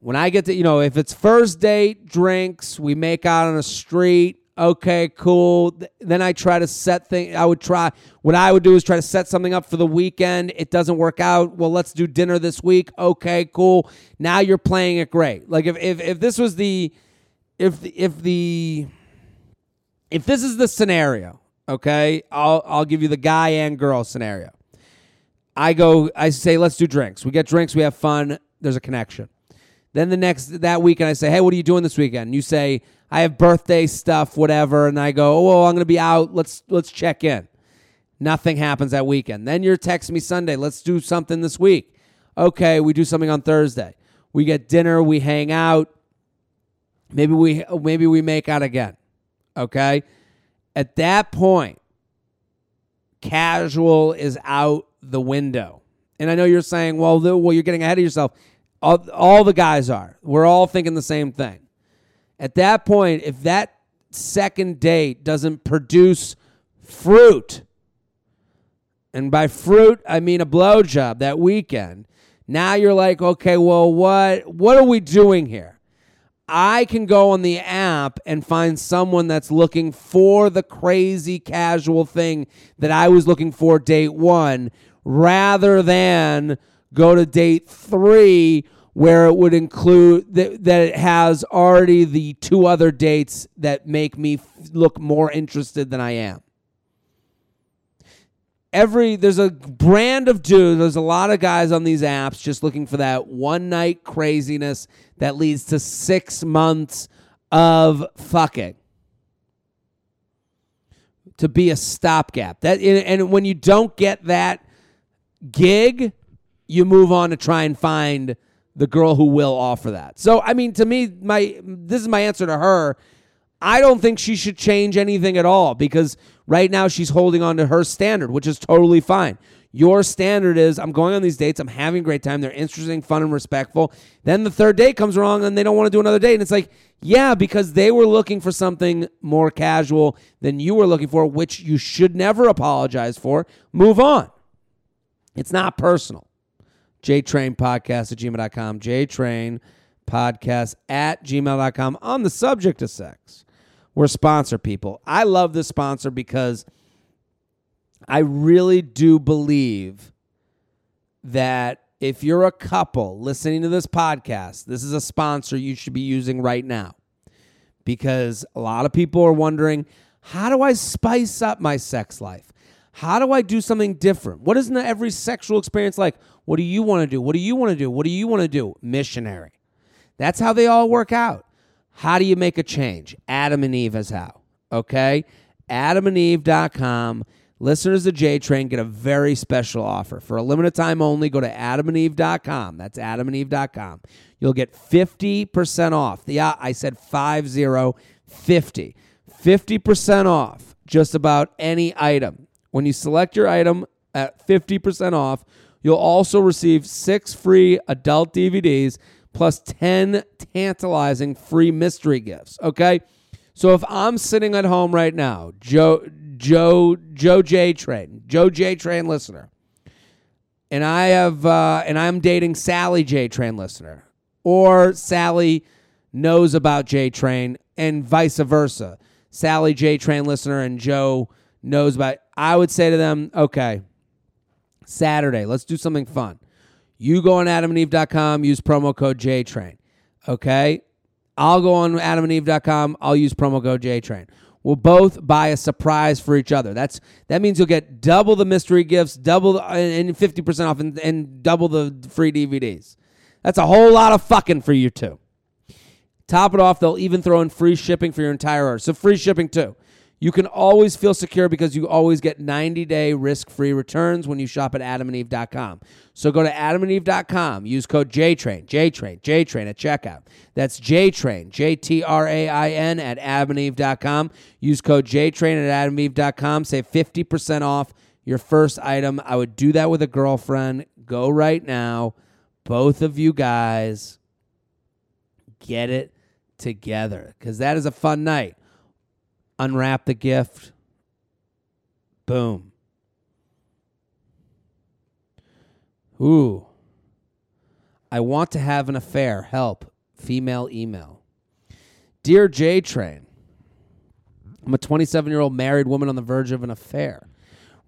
when I get to, you know, if it's first date, drinks, we make out on a street, okay, cool. Then I try to set things, I would try, what I would do is try to set something up for the weekend. It doesn't work out. Well, let's do dinner this week. Okay, cool. Now you're playing it great. Like if, if, if this was the, if, if the, if this is the scenario, okay, I'll, I'll give you the guy and girl scenario. I go, I say, let's do drinks. We get drinks, we have fun, there's a connection. Then the next that weekend, I say, "Hey, what are you doing this weekend?" You say, "I have birthday stuff, whatever," and I go, "Oh, well, I'm going to be out. Let's let's check in." Nothing happens that weekend. Then you're texting me Sunday. Let's do something this week. Okay, we do something on Thursday. We get dinner. We hang out. Maybe we maybe we make out again. Okay. At that point, casual is out the window. And I know you're saying, well, the, well, you're getting ahead of yourself. All, all the guys are. We're all thinking the same thing. At that point, if that second date doesn't produce fruit, and by fruit I mean a blowjob that weekend, now you're like, okay, well, what what are we doing here? I can go on the app and find someone that's looking for the crazy casual thing that I was looking for date one rather than go to date three where it would include that, that it has already the two other dates that make me f- look more interested than I am. Every there's a brand of dude. There's a lot of guys on these apps just looking for that one night craziness that leads to six months of fucking to be a stopgap. That and when you don't get that gig, you move on to try and find the girl who will offer that. So, I mean, to me, my this is my answer to her. I don't think she should change anything at all because right now she's holding on to her standard, which is totally fine. Your standard is I'm going on these dates, I'm having a great time, they're interesting, fun, and respectful. Then the third date comes along and they don't want to do another date. And it's like, yeah, because they were looking for something more casual than you were looking for, which you should never apologize for. Move on. It's not personal. JTrain Podcast at gmail.com. JTrain Podcast at gmail.com on the subject of sex. We're sponsor people. I love this sponsor because I really do believe that if you're a couple listening to this podcast, this is a sponsor you should be using right now. Because a lot of people are wondering, how do I spice up my sex life? How do I do something different? What isn't every sexual experience like? What do you want to do? What do you want to do? What do you want to do? Missionary. That's how they all work out. How do you make a change? Adam and Eve is how. Okay? AdamandEve.com. Listeners of J Train get a very special offer. For a limited time only, go to adamandeve.com. That's adamandeve.com. You'll get 50% off. Yeah, I said 50, 50. 50% off just about any item. When you select your item at 50% off, you'll also receive six free adult DVDs plus 10 tantalizing free mystery gifts. Okay? So if I'm sitting at home right now, Joe Joe Joe J Train, Joe J Train listener, and I have uh, and I'm dating Sally J Train listener, or Sally knows about J Train, and vice versa. Sally J Train listener and Joe knows about. I would say to them, okay, Saturday, let's do something fun. You go on adamandeve.com, use promo code JTrain. Okay? I'll go on adamandeve.com, I'll use promo code JTrain. We'll both buy a surprise for each other. That's that means you'll get double the mystery gifts, double and 50% off and, and double the free DVDs. That's a whole lot of fucking for you too. Top it off, they'll even throw in free shipping for your entire order. So free shipping too. You can always feel secure because you always get 90 day risk free returns when you shop at adamandeve.com. So go to adamandeve.com, use code JTRAIN, JTRAIN, JTRAIN at checkout. That's JTRAIN, J T R A I N at adamandeve.com. Use code JTRAIN at adamandeve.com. Save 50% off your first item. I would do that with a girlfriend. Go right now. Both of you guys get it together because that is a fun night unwrap the gift. Boom. Ooh. I want to have an affair. Help. Female email. Dear J Train, I'm a 27 year old married woman on the verge of an affair.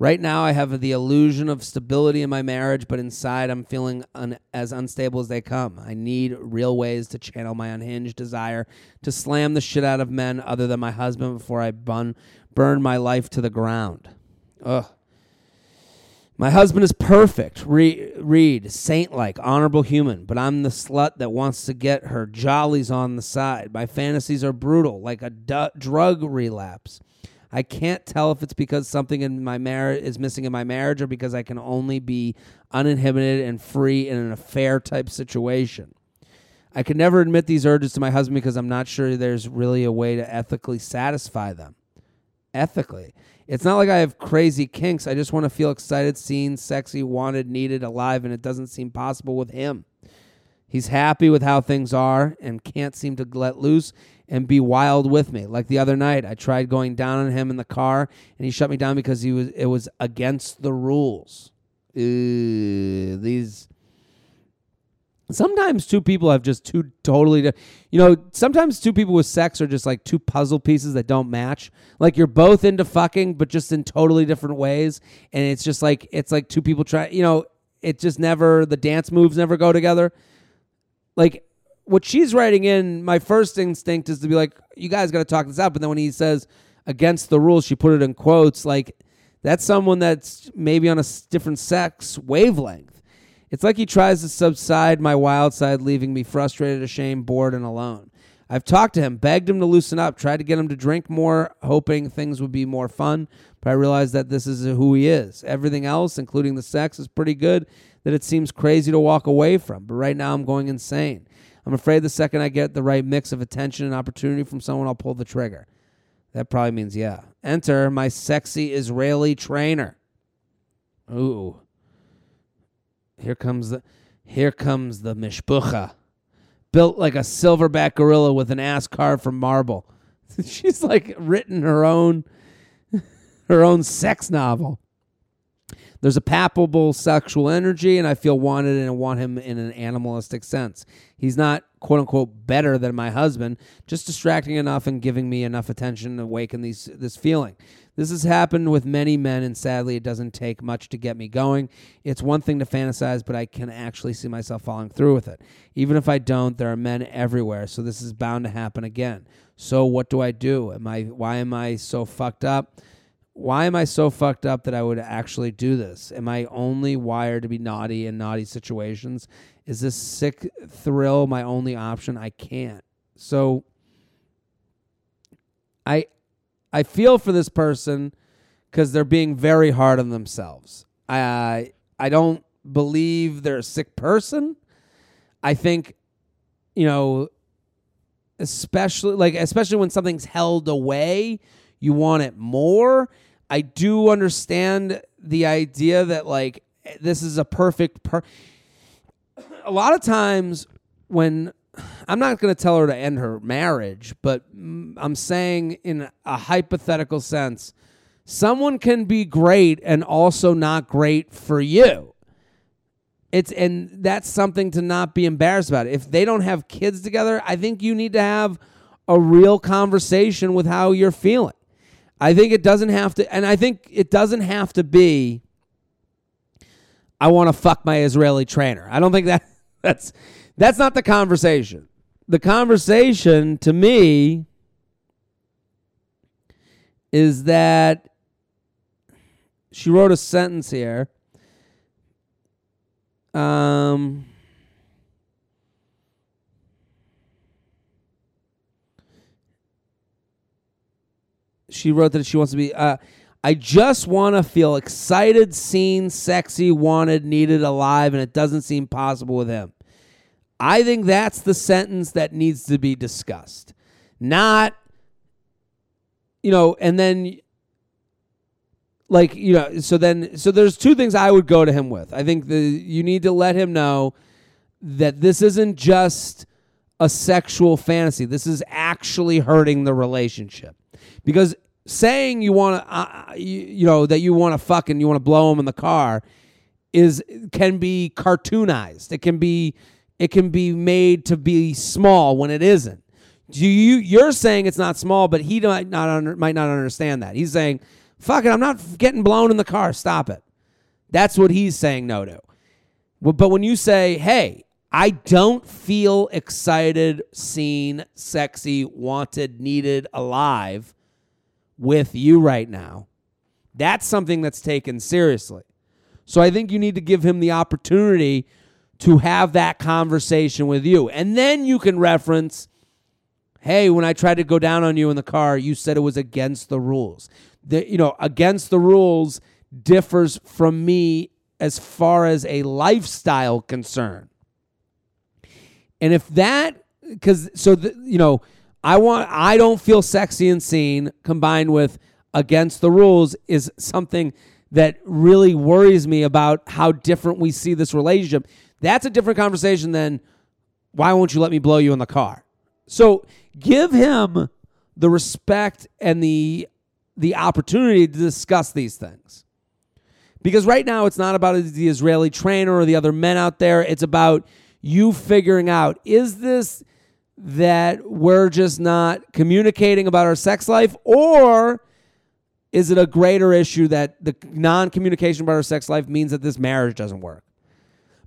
Right now, I have the illusion of stability in my marriage, but inside, I'm feeling un- as unstable as they come. I need real ways to channel my unhinged desire to slam the shit out of men other than my husband before I bun- burn my life to the ground. Ugh. My husband is perfect, Re- Reed, saint like, honorable human, but I'm the slut that wants to get her jollies on the side. My fantasies are brutal, like a du- drug relapse. I can't tell if it's because something in my marriage is missing in my marriage or because I can only be uninhibited and free in an affair type situation. I can never admit these urges to my husband because I'm not sure there's really a way to ethically satisfy them. Ethically. It's not like I have crazy kinks. I just want to feel excited, seen, sexy, wanted, needed, alive, and it doesn't seem possible with him. He's happy with how things are and can't seem to let loose and be wild with me. Like the other night, I tried going down on him in the car, and he shut me down because he was it was against the rules. These sometimes two people have just two totally you know sometimes two people with sex are just like two puzzle pieces that don't match like you're both into fucking but just in totally different ways and it's just like it's like two people try you know it just never the dance moves never go together like what she's writing in, my first instinct is to be like, you guys got to talk this out. But then when he says against the rules, she put it in quotes. Like that's someone that's maybe on a different sex wavelength. It's like he tries to subside my wild side, leaving me frustrated, ashamed, bored, and alone. I've talked to him, begged him to loosen up, tried to get him to drink more, hoping things would be more fun. But I realized that this is who he is. Everything else, including the sex, is pretty good that it seems crazy to walk away from. But right now, I'm going insane. I'm afraid the second I get the right mix of attention and opportunity from someone, I'll pull the trigger. That probably means yeah. Enter my sexy Israeli trainer. Ooh. Here comes the here comes the mishpucha. Built like a silverback gorilla with an ass carved from marble. (laughs) She's like written her own (laughs) her own sex novel. There's a palpable sexual energy, and I feel wanted and want him in an animalistic sense. He's not quote unquote better than my husband, just distracting enough and giving me enough attention to awaken these this feeling. This has happened with many men, and sadly, it doesn't take much to get me going. It's one thing to fantasize, but I can actually see myself following through with it. Even if I don't, there are men everywhere, so this is bound to happen again. So what do I do? Am I why am I so fucked up? Why am I so fucked up that I would actually do this? Am I only wired to be naughty in naughty situations? Is this sick thrill my only option? I can't. So I I feel for this person cuz they're being very hard on themselves. I I don't believe they're a sick person. I think you know especially like especially when something's held away you want it more. I do understand the idea that like this is a perfect per a lot of times when I'm not going to tell her to end her marriage, but I'm saying in a hypothetical sense someone can be great and also not great for you. It's and that's something to not be embarrassed about. If they don't have kids together, I think you need to have a real conversation with how you're feeling. I think it doesn't have to and I think it doesn't have to be I want to fuck my Israeli trainer. I don't think that (laughs) that's that's not the conversation. The conversation to me is that she wrote a sentence here. Um, she wrote that she wants to be. Uh, I just want to feel excited, seen, sexy, wanted, needed, alive, and it doesn't seem possible with him. I think that's the sentence that needs to be discussed. Not, you know, and then like you know so then so there's two things i would go to him with i think the you need to let him know that this isn't just a sexual fantasy this is actually hurting the relationship because saying you want to uh, you, you know that you want to fuck and you want to blow him in the car is can be cartoonized it can be it can be made to be small when it isn't do you you're saying it's not small but he might not under, might not understand that he's saying Fuck it, I'm not getting blown in the car. Stop it. That's what he's saying no to. But when you say, hey, I don't feel excited, seen, sexy, wanted, needed, alive with you right now, that's something that's taken seriously. So I think you need to give him the opportunity to have that conversation with you. And then you can reference, hey, when I tried to go down on you in the car, you said it was against the rules the you know against the rules differs from me as far as a lifestyle concern. And if that cuz so the, you know I want I don't feel sexy and seen combined with against the rules is something that really worries me about how different we see this relationship. That's a different conversation than why won't you let me blow you in the car? So give him the respect and the the opportunity to discuss these things. Because right now it's not about the Israeli trainer or the other men out there. It's about you figuring out is this that we're just not communicating about our sex life or is it a greater issue that the non-communication about our sex life means that this marriage doesn't work?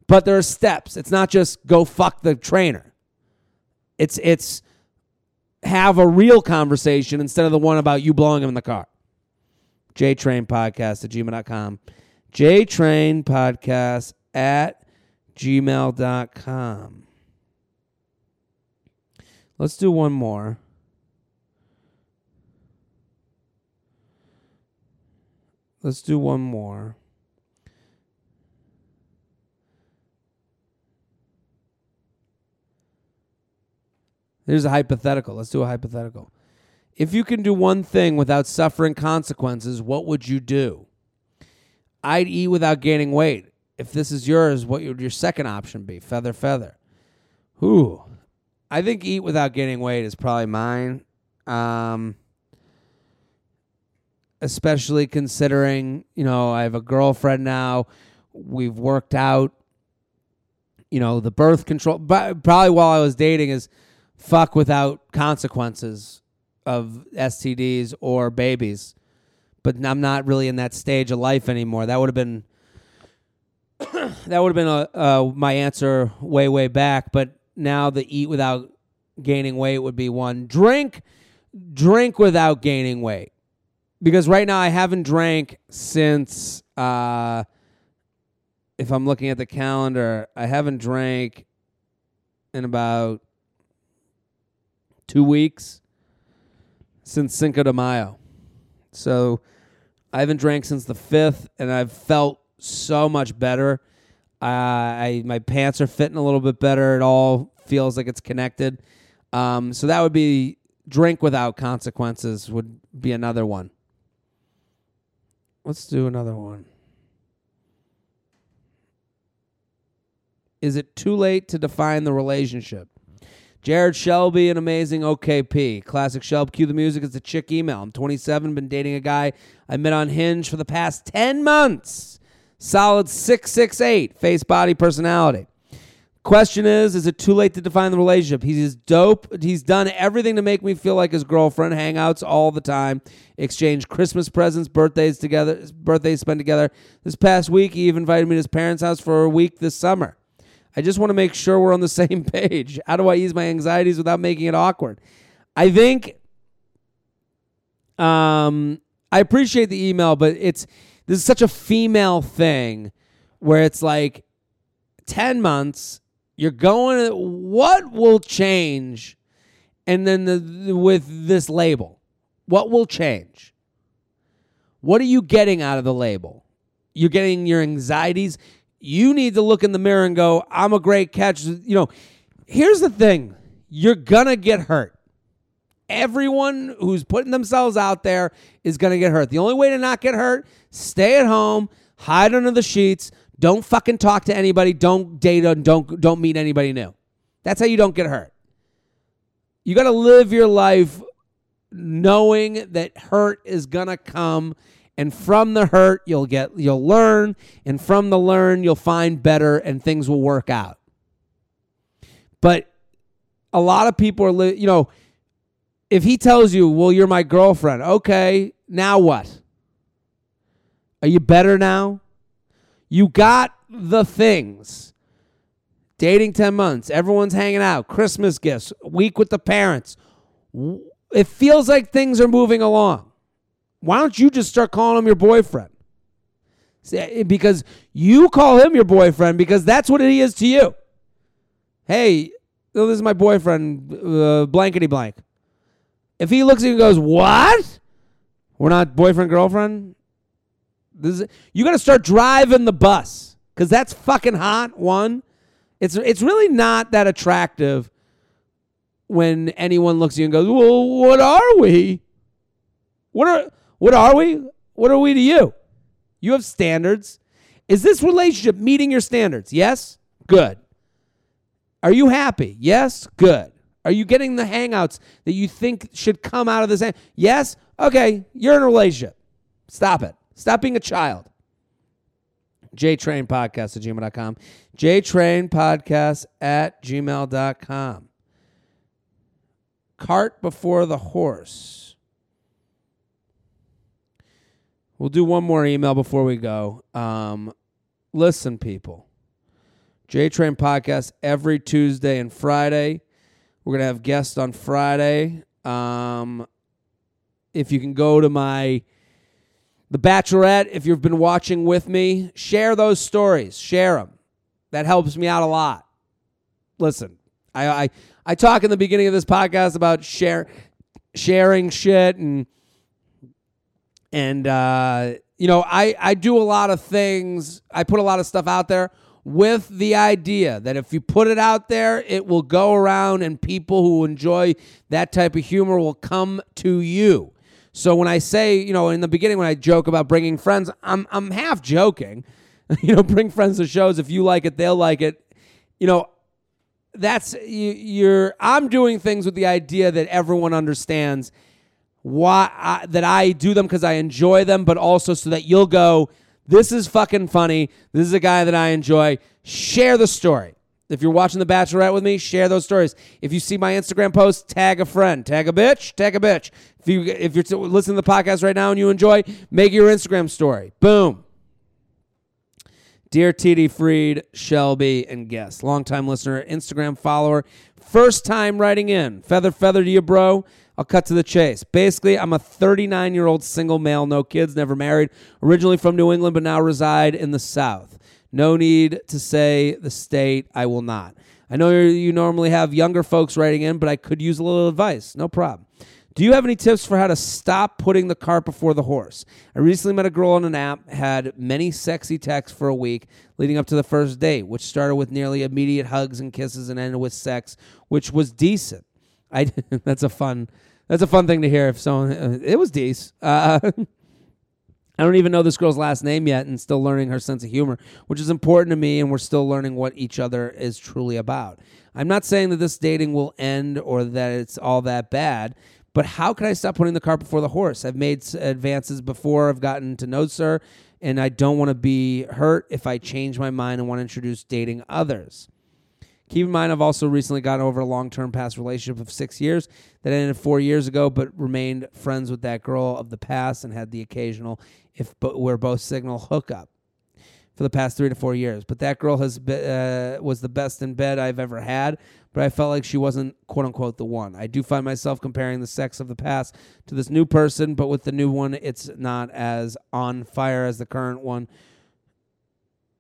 But there are steps. It's not just go fuck the trainer. It's it's have a real conversation instead of the one about you blowing him in the car. JTrain Podcast at gmail.com. JTrain Podcast at gmail.com. Let's do one more. Let's do one more. Here's a hypothetical. Let's do a hypothetical. If you can do one thing without suffering consequences, what would you do? I'd eat without gaining weight. If this is yours, what would your second option be? Feather, feather. Whew. I think eat without gaining weight is probably mine. Um, especially considering, you know, I have a girlfriend now. We've worked out, you know, the birth control. But probably while I was dating is fuck without consequences of STDs or babies. But I'm not really in that stage of life anymore. That would have been (coughs) that would have been a, uh, my answer way way back. But now the eat without gaining weight would be one. Drink drink without gaining weight because right now I haven't drank since. Uh, if I'm looking at the calendar, I haven't drank in about two weeks since Cinco de Mayo. So I haven't drank since the fifth, and I've felt so much better. Uh, I my pants are fitting a little bit better. It all feels like it's connected. Um, so that would be drink without consequences would be another one. Let's do another one. Is it too late to define the relationship? Jared Shelby, an amazing OKP. Classic Shelby. Cue the music. It's a chick email. I'm 27, been dating a guy I met on Hinge for the past 10 months. Solid 668, face, body, personality. Question is, is it too late to define the relationship? He's dope. He's done everything to make me feel like his girlfriend. Hangouts all the time. Exchange Christmas presents, birthdays together, birthdays spent together. This past week, he even invited me to his parents' house for a week this summer. I just want to make sure we're on the (laughs) same page. How do I ease my anxieties without making it awkward? I think um I appreciate the email, but it's this is such a female thing where it's like 10 months you're going what will change? And then the, with this label what will change? What are you getting out of the label? You're getting your anxieties. You need to look in the mirror and go, I'm a great catch. You know, here's the thing. You're to get hurt. Everyone who's putting themselves out there is going to get hurt. The only way to not get hurt, stay at home, hide under the sheets, don't fucking talk to anybody, don't date, don't don't meet anybody new. That's how you don't get hurt. You got to live your life knowing that hurt is going to come and from the hurt you'll get you'll learn and from the learn you'll find better and things will work out but a lot of people are you know if he tells you well you're my girlfriend okay now what? Are you better now? You got the things. Dating 10 months. Everyone's hanging out. Christmas gifts. Week with the parents. It feels like things are moving along. Why don't you just start calling him your boyfriend? Eh, because you call him your boyfriend because that's what he is to you. Hey, this is my boyfriend, uh, blankety blank. If he looks at you and goes, "What? We're not boyfriend girlfriend." This is, you got to start driving the bus because that's fucking hot. One, it's it's really not that attractive when anyone looks at you and goes, "Well, what are we? What are what are we? What are we to you? You have standards. Is this relationship meeting your standards? Yes? Good. Are you happy? Yes? Good. Are you getting the hangouts that you think should come out of this? Yes? Okay, you're in a relationship. Stop it. Stop being a child. JTrain Podcast at gmail.com. JTrain Podcast at gmail.com. Cart before the horse. We'll do one more email before we go. Um, listen, people. J Train podcast every Tuesday and Friday. We're gonna have guests on Friday. Um, if you can go to my The Bachelorette, if you've been watching with me, share those stories. Share them. That helps me out a lot. Listen, I I, I talk in the beginning of this podcast about share sharing shit and and uh, you know, I I do a lot of things. I put a lot of stuff out there with the idea that if you put it out there, it will go around, and people who enjoy that type of humor will come to you. So when I say, you know, in the beginning when I joke about bringing friends, I'm I'm half joking. (laughs) you know, bring friends to shows. If you like it, they'll like it. You know, that's you, you're. I'm doing things with the idea that everyone understands why I, that I do them because I enjoy them, but also so that you'll go, this is fucking funny. This is a guy that I enjoy. Share the story. If you're watching The Bachelorette with me, share those stories. If you see my Instagram post, tag a friend, tag a bitch, tag a bitch. If you if you're listening to the podcast right now and you enjoy, make your Instagram story. Boom. Dear TD Freid, Shelby, and guest, longtime listener, Instagram follower, first time writing in. Feather, feather to you, bro. I'll cut to the chase. Basically, I'm a 39 year old single male, no kids, never married, originally from New England, but now reside in the South. No need to say the state, I will not. I know you normally have younger folks writing in, but I could use a little advice. No problem. Do you have any tips for how to stop putting the cart before the horse? I recently met a girl on an app, had many sexy texts for a week leading up to the first date, which started with nearly immediate hugs and kisses and ended with sex, which was decent. I (laughs) that's a fun that's a fun thing to hear. If someone uh, it was decent. Uh, (laughs) I don't even know this girl's last name yet and still learning her sense of humor, which is important to me, and we're still learning what each other is truly about. I'm not saying that this dating will end or that it's all that bad, but how can I stop putting the cart before the horse? I've made advances before, I've gotten to know Sir, and I don't want to be hurt if I change my mind and want to introduce dating others. Keep in mind, I've also recently gotten over a long term past relationship of six years that ended four years ago, but remained friends with that girl of the past and had the occasional, if but we're both signal hookup for the past three to four years. But that girl has been, uh, was the best in bed I've ever had. But I felt like she wasn't quote unquote the one. I do find myself comparing the sex of the past to this new person, but with the new one, it's not as on fire as the current one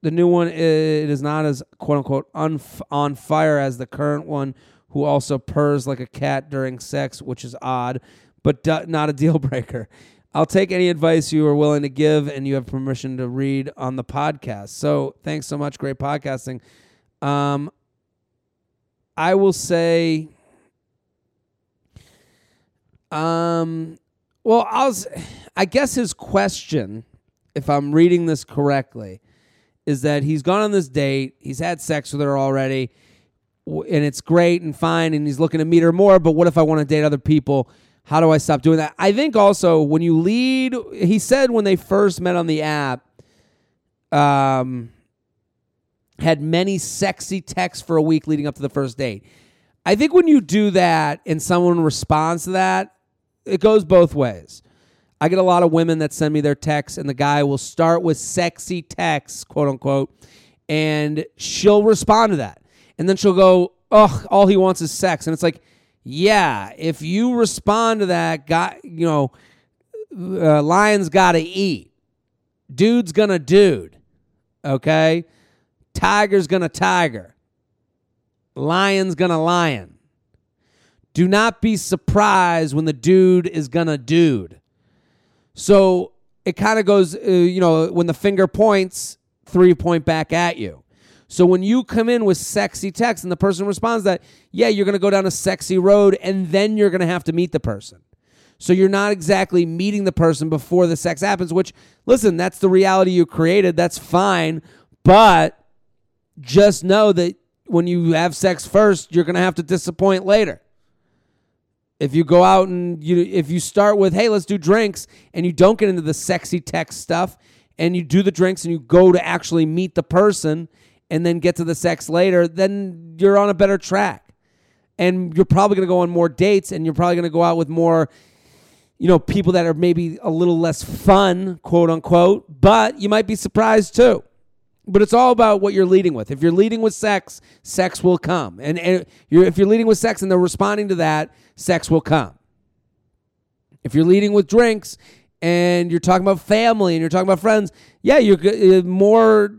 the new one it is not as quote unquote un- on fire as the current one, who also purrs like a cat during sex, which is odd, but do- not a (laughs) deal breaker. I'll take any advice you are willing to give, and you have permission to read on the podcast. So thanks so much, great podcasting. Um, I will say, um, well, I'll, I guess his question, if I'm reading this correctly, is that he's gone on this date, he's had sex with her already, and it's great and fine, and he's looking to meet her more. But what if I want to date other people? How do I stop doing that? I think also when you lead, he said when they first met on the app, um, had many sexy texts for a week leading up to the first date. I think when you do that and someone responds to that, it goes both ways. I get a lot of women that send me their texts, and the guy will start with sexy texts, quote unquote, and she'll respond to that. And then she'll go, Ugh, all he wants is sex. And it's like, yeah, if you respond to that, guy, you know, uh, lion's got to eat. Dude's gonna dude. Okay? Tiger's gonna tiger. Lion's gonna lion. Do not be surprised when the dude is gonna dude. So it kind of goes, uh, you know, when the finger points, three point back at you. So when you come in with sexy text and the person responds that, yeah, you're going to go down a sexy road and then you're going to have to meet the person. So you're not exactly meeting the person before the sex happens, which, listen, that's the reality you created. That's fine. But just know that when you have sex first, you're going to have to disappoint later. If you go out and you if you start with hey let's do drinks and you don't get into the sexy text stuff and you do the drinks and you go to actually meet the person and then get to the sex later then you're on a better track. And you're probably going to go on more dates and you're probably going to go out with more you know people that are maybe a little less fun quote unquote but you might be surprised too but it's all about what you're leading with if you're leading with sex sex will come and, and you're, if you're leading with sex and they're responding to that sex will come. If you're leading with drinks and you're talking about family and you're talking about friends, yeah, you're uh, more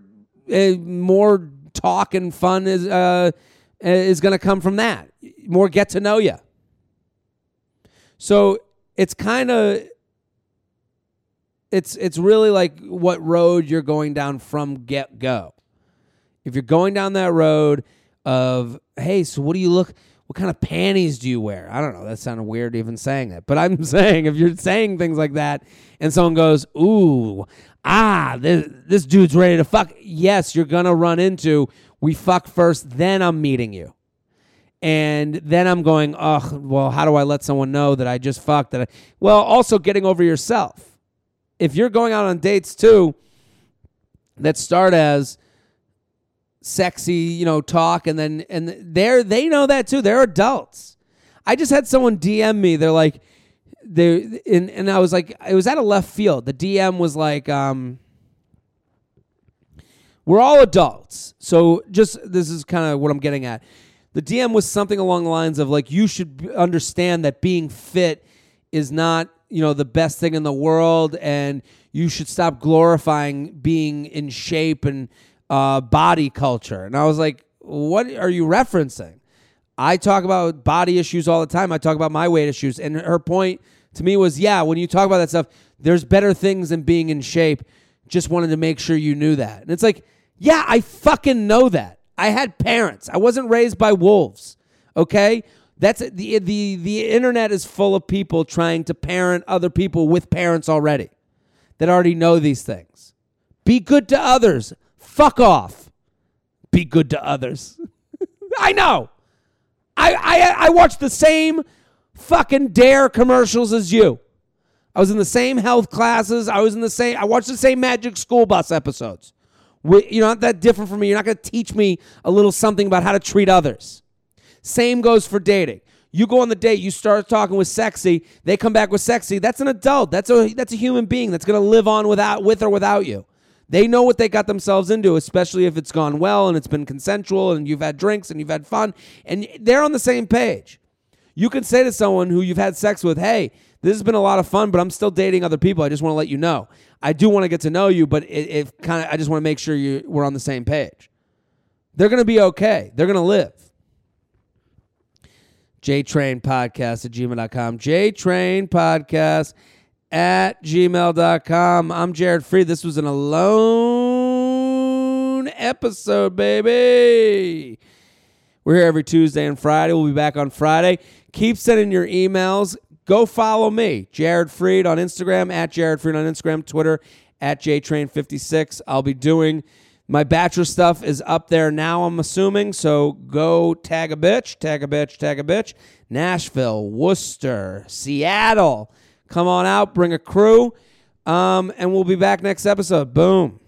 uh, more talk and fun is uh, is going to come from that. More get to know you. So it's kind of it's it's really like what road you're going down from get go. If you're going down that road of hey, so what do you look? what kind of panties do you wear? I don't know. That sounded weird even saying that. But I'm (laughs) saying if you're saying things like that and someone goes, ooh, ah, this, this dude's ready to fuck. Yes, you're to run into, we fuck first, then I'm meeting you. And then I'm going, oh, well, how do I let someone know that I just fucked? That I, well, also getting over yourself. If you're going out on dates too, that start as, sexy, you know, talk and then and they're they know that too. They're adults. I just had someone DM me. They're like they and and I was like it was at a left field. The DM was like um we're all adults. So just this is kind of what I'm getting at. The DM was something along the lines of like you should understand that being fit is not, you know, the best thing in the world and you should stop glorifying being in shape and uh, body culture. And I was like, what are you referencing? I talk about body issues all the time. I talk about my weight issues. And her point to me was, yeah, when you talk about that stuff, there's better things than being in shape. Just wanted to make sure you knew that. And it's like, yeah, I fucking know that. I had parents. I wasn't raised by wolves. Okay? That's the the the internet is full of people trying to parent other people with parents already. that already know these things. Be good to others. Fuck off. Be good to others. (laughs) I know. I, I I watch the same fucking dare commercials as you. I was in the same health classes. I was in the same I watched the same Magic School Bus episodes. We, you're not that different from me. You're not going to teach me a little something about how to treat others. Same goes for dating. You go on the date, you start talking with sexy, they come back with sexy. That's an adult. That's a that's a human being that's going to live on without with or without you. They know what they got themselves into, especially if it's gone well and it's been consensual and you've had drinks and you've had fun and they're on the same page. You can say to someone who you've had sex with, "Hey, this has been a lot of fun, but I'm still dating other people. I just want to let you know. I do want to get to know you, but it, it kind of I just want to make sure you we're on the same page. They're going to be okay. They're going to live. JTrain Podcast at gmail.com. JTrain Podcast at gmail.com. I'm Jared Freid. This was an alone episode, baby. We're here every Tuesday and Friday. We'll be back on Friday. Keep sending your emails. Go follow me, Jared Freid on Instagram, at Jared Freid on Instagram, Twitter, at JTrain56. I'll be doing my bachelor stuff is up there now, I'm assuming. So go tag a bitch, tag a bitch, tag a bitch. Nashville, Worcester, Seattle. Come on out, bring a crew. Um, and we'll be back next episode. Boom.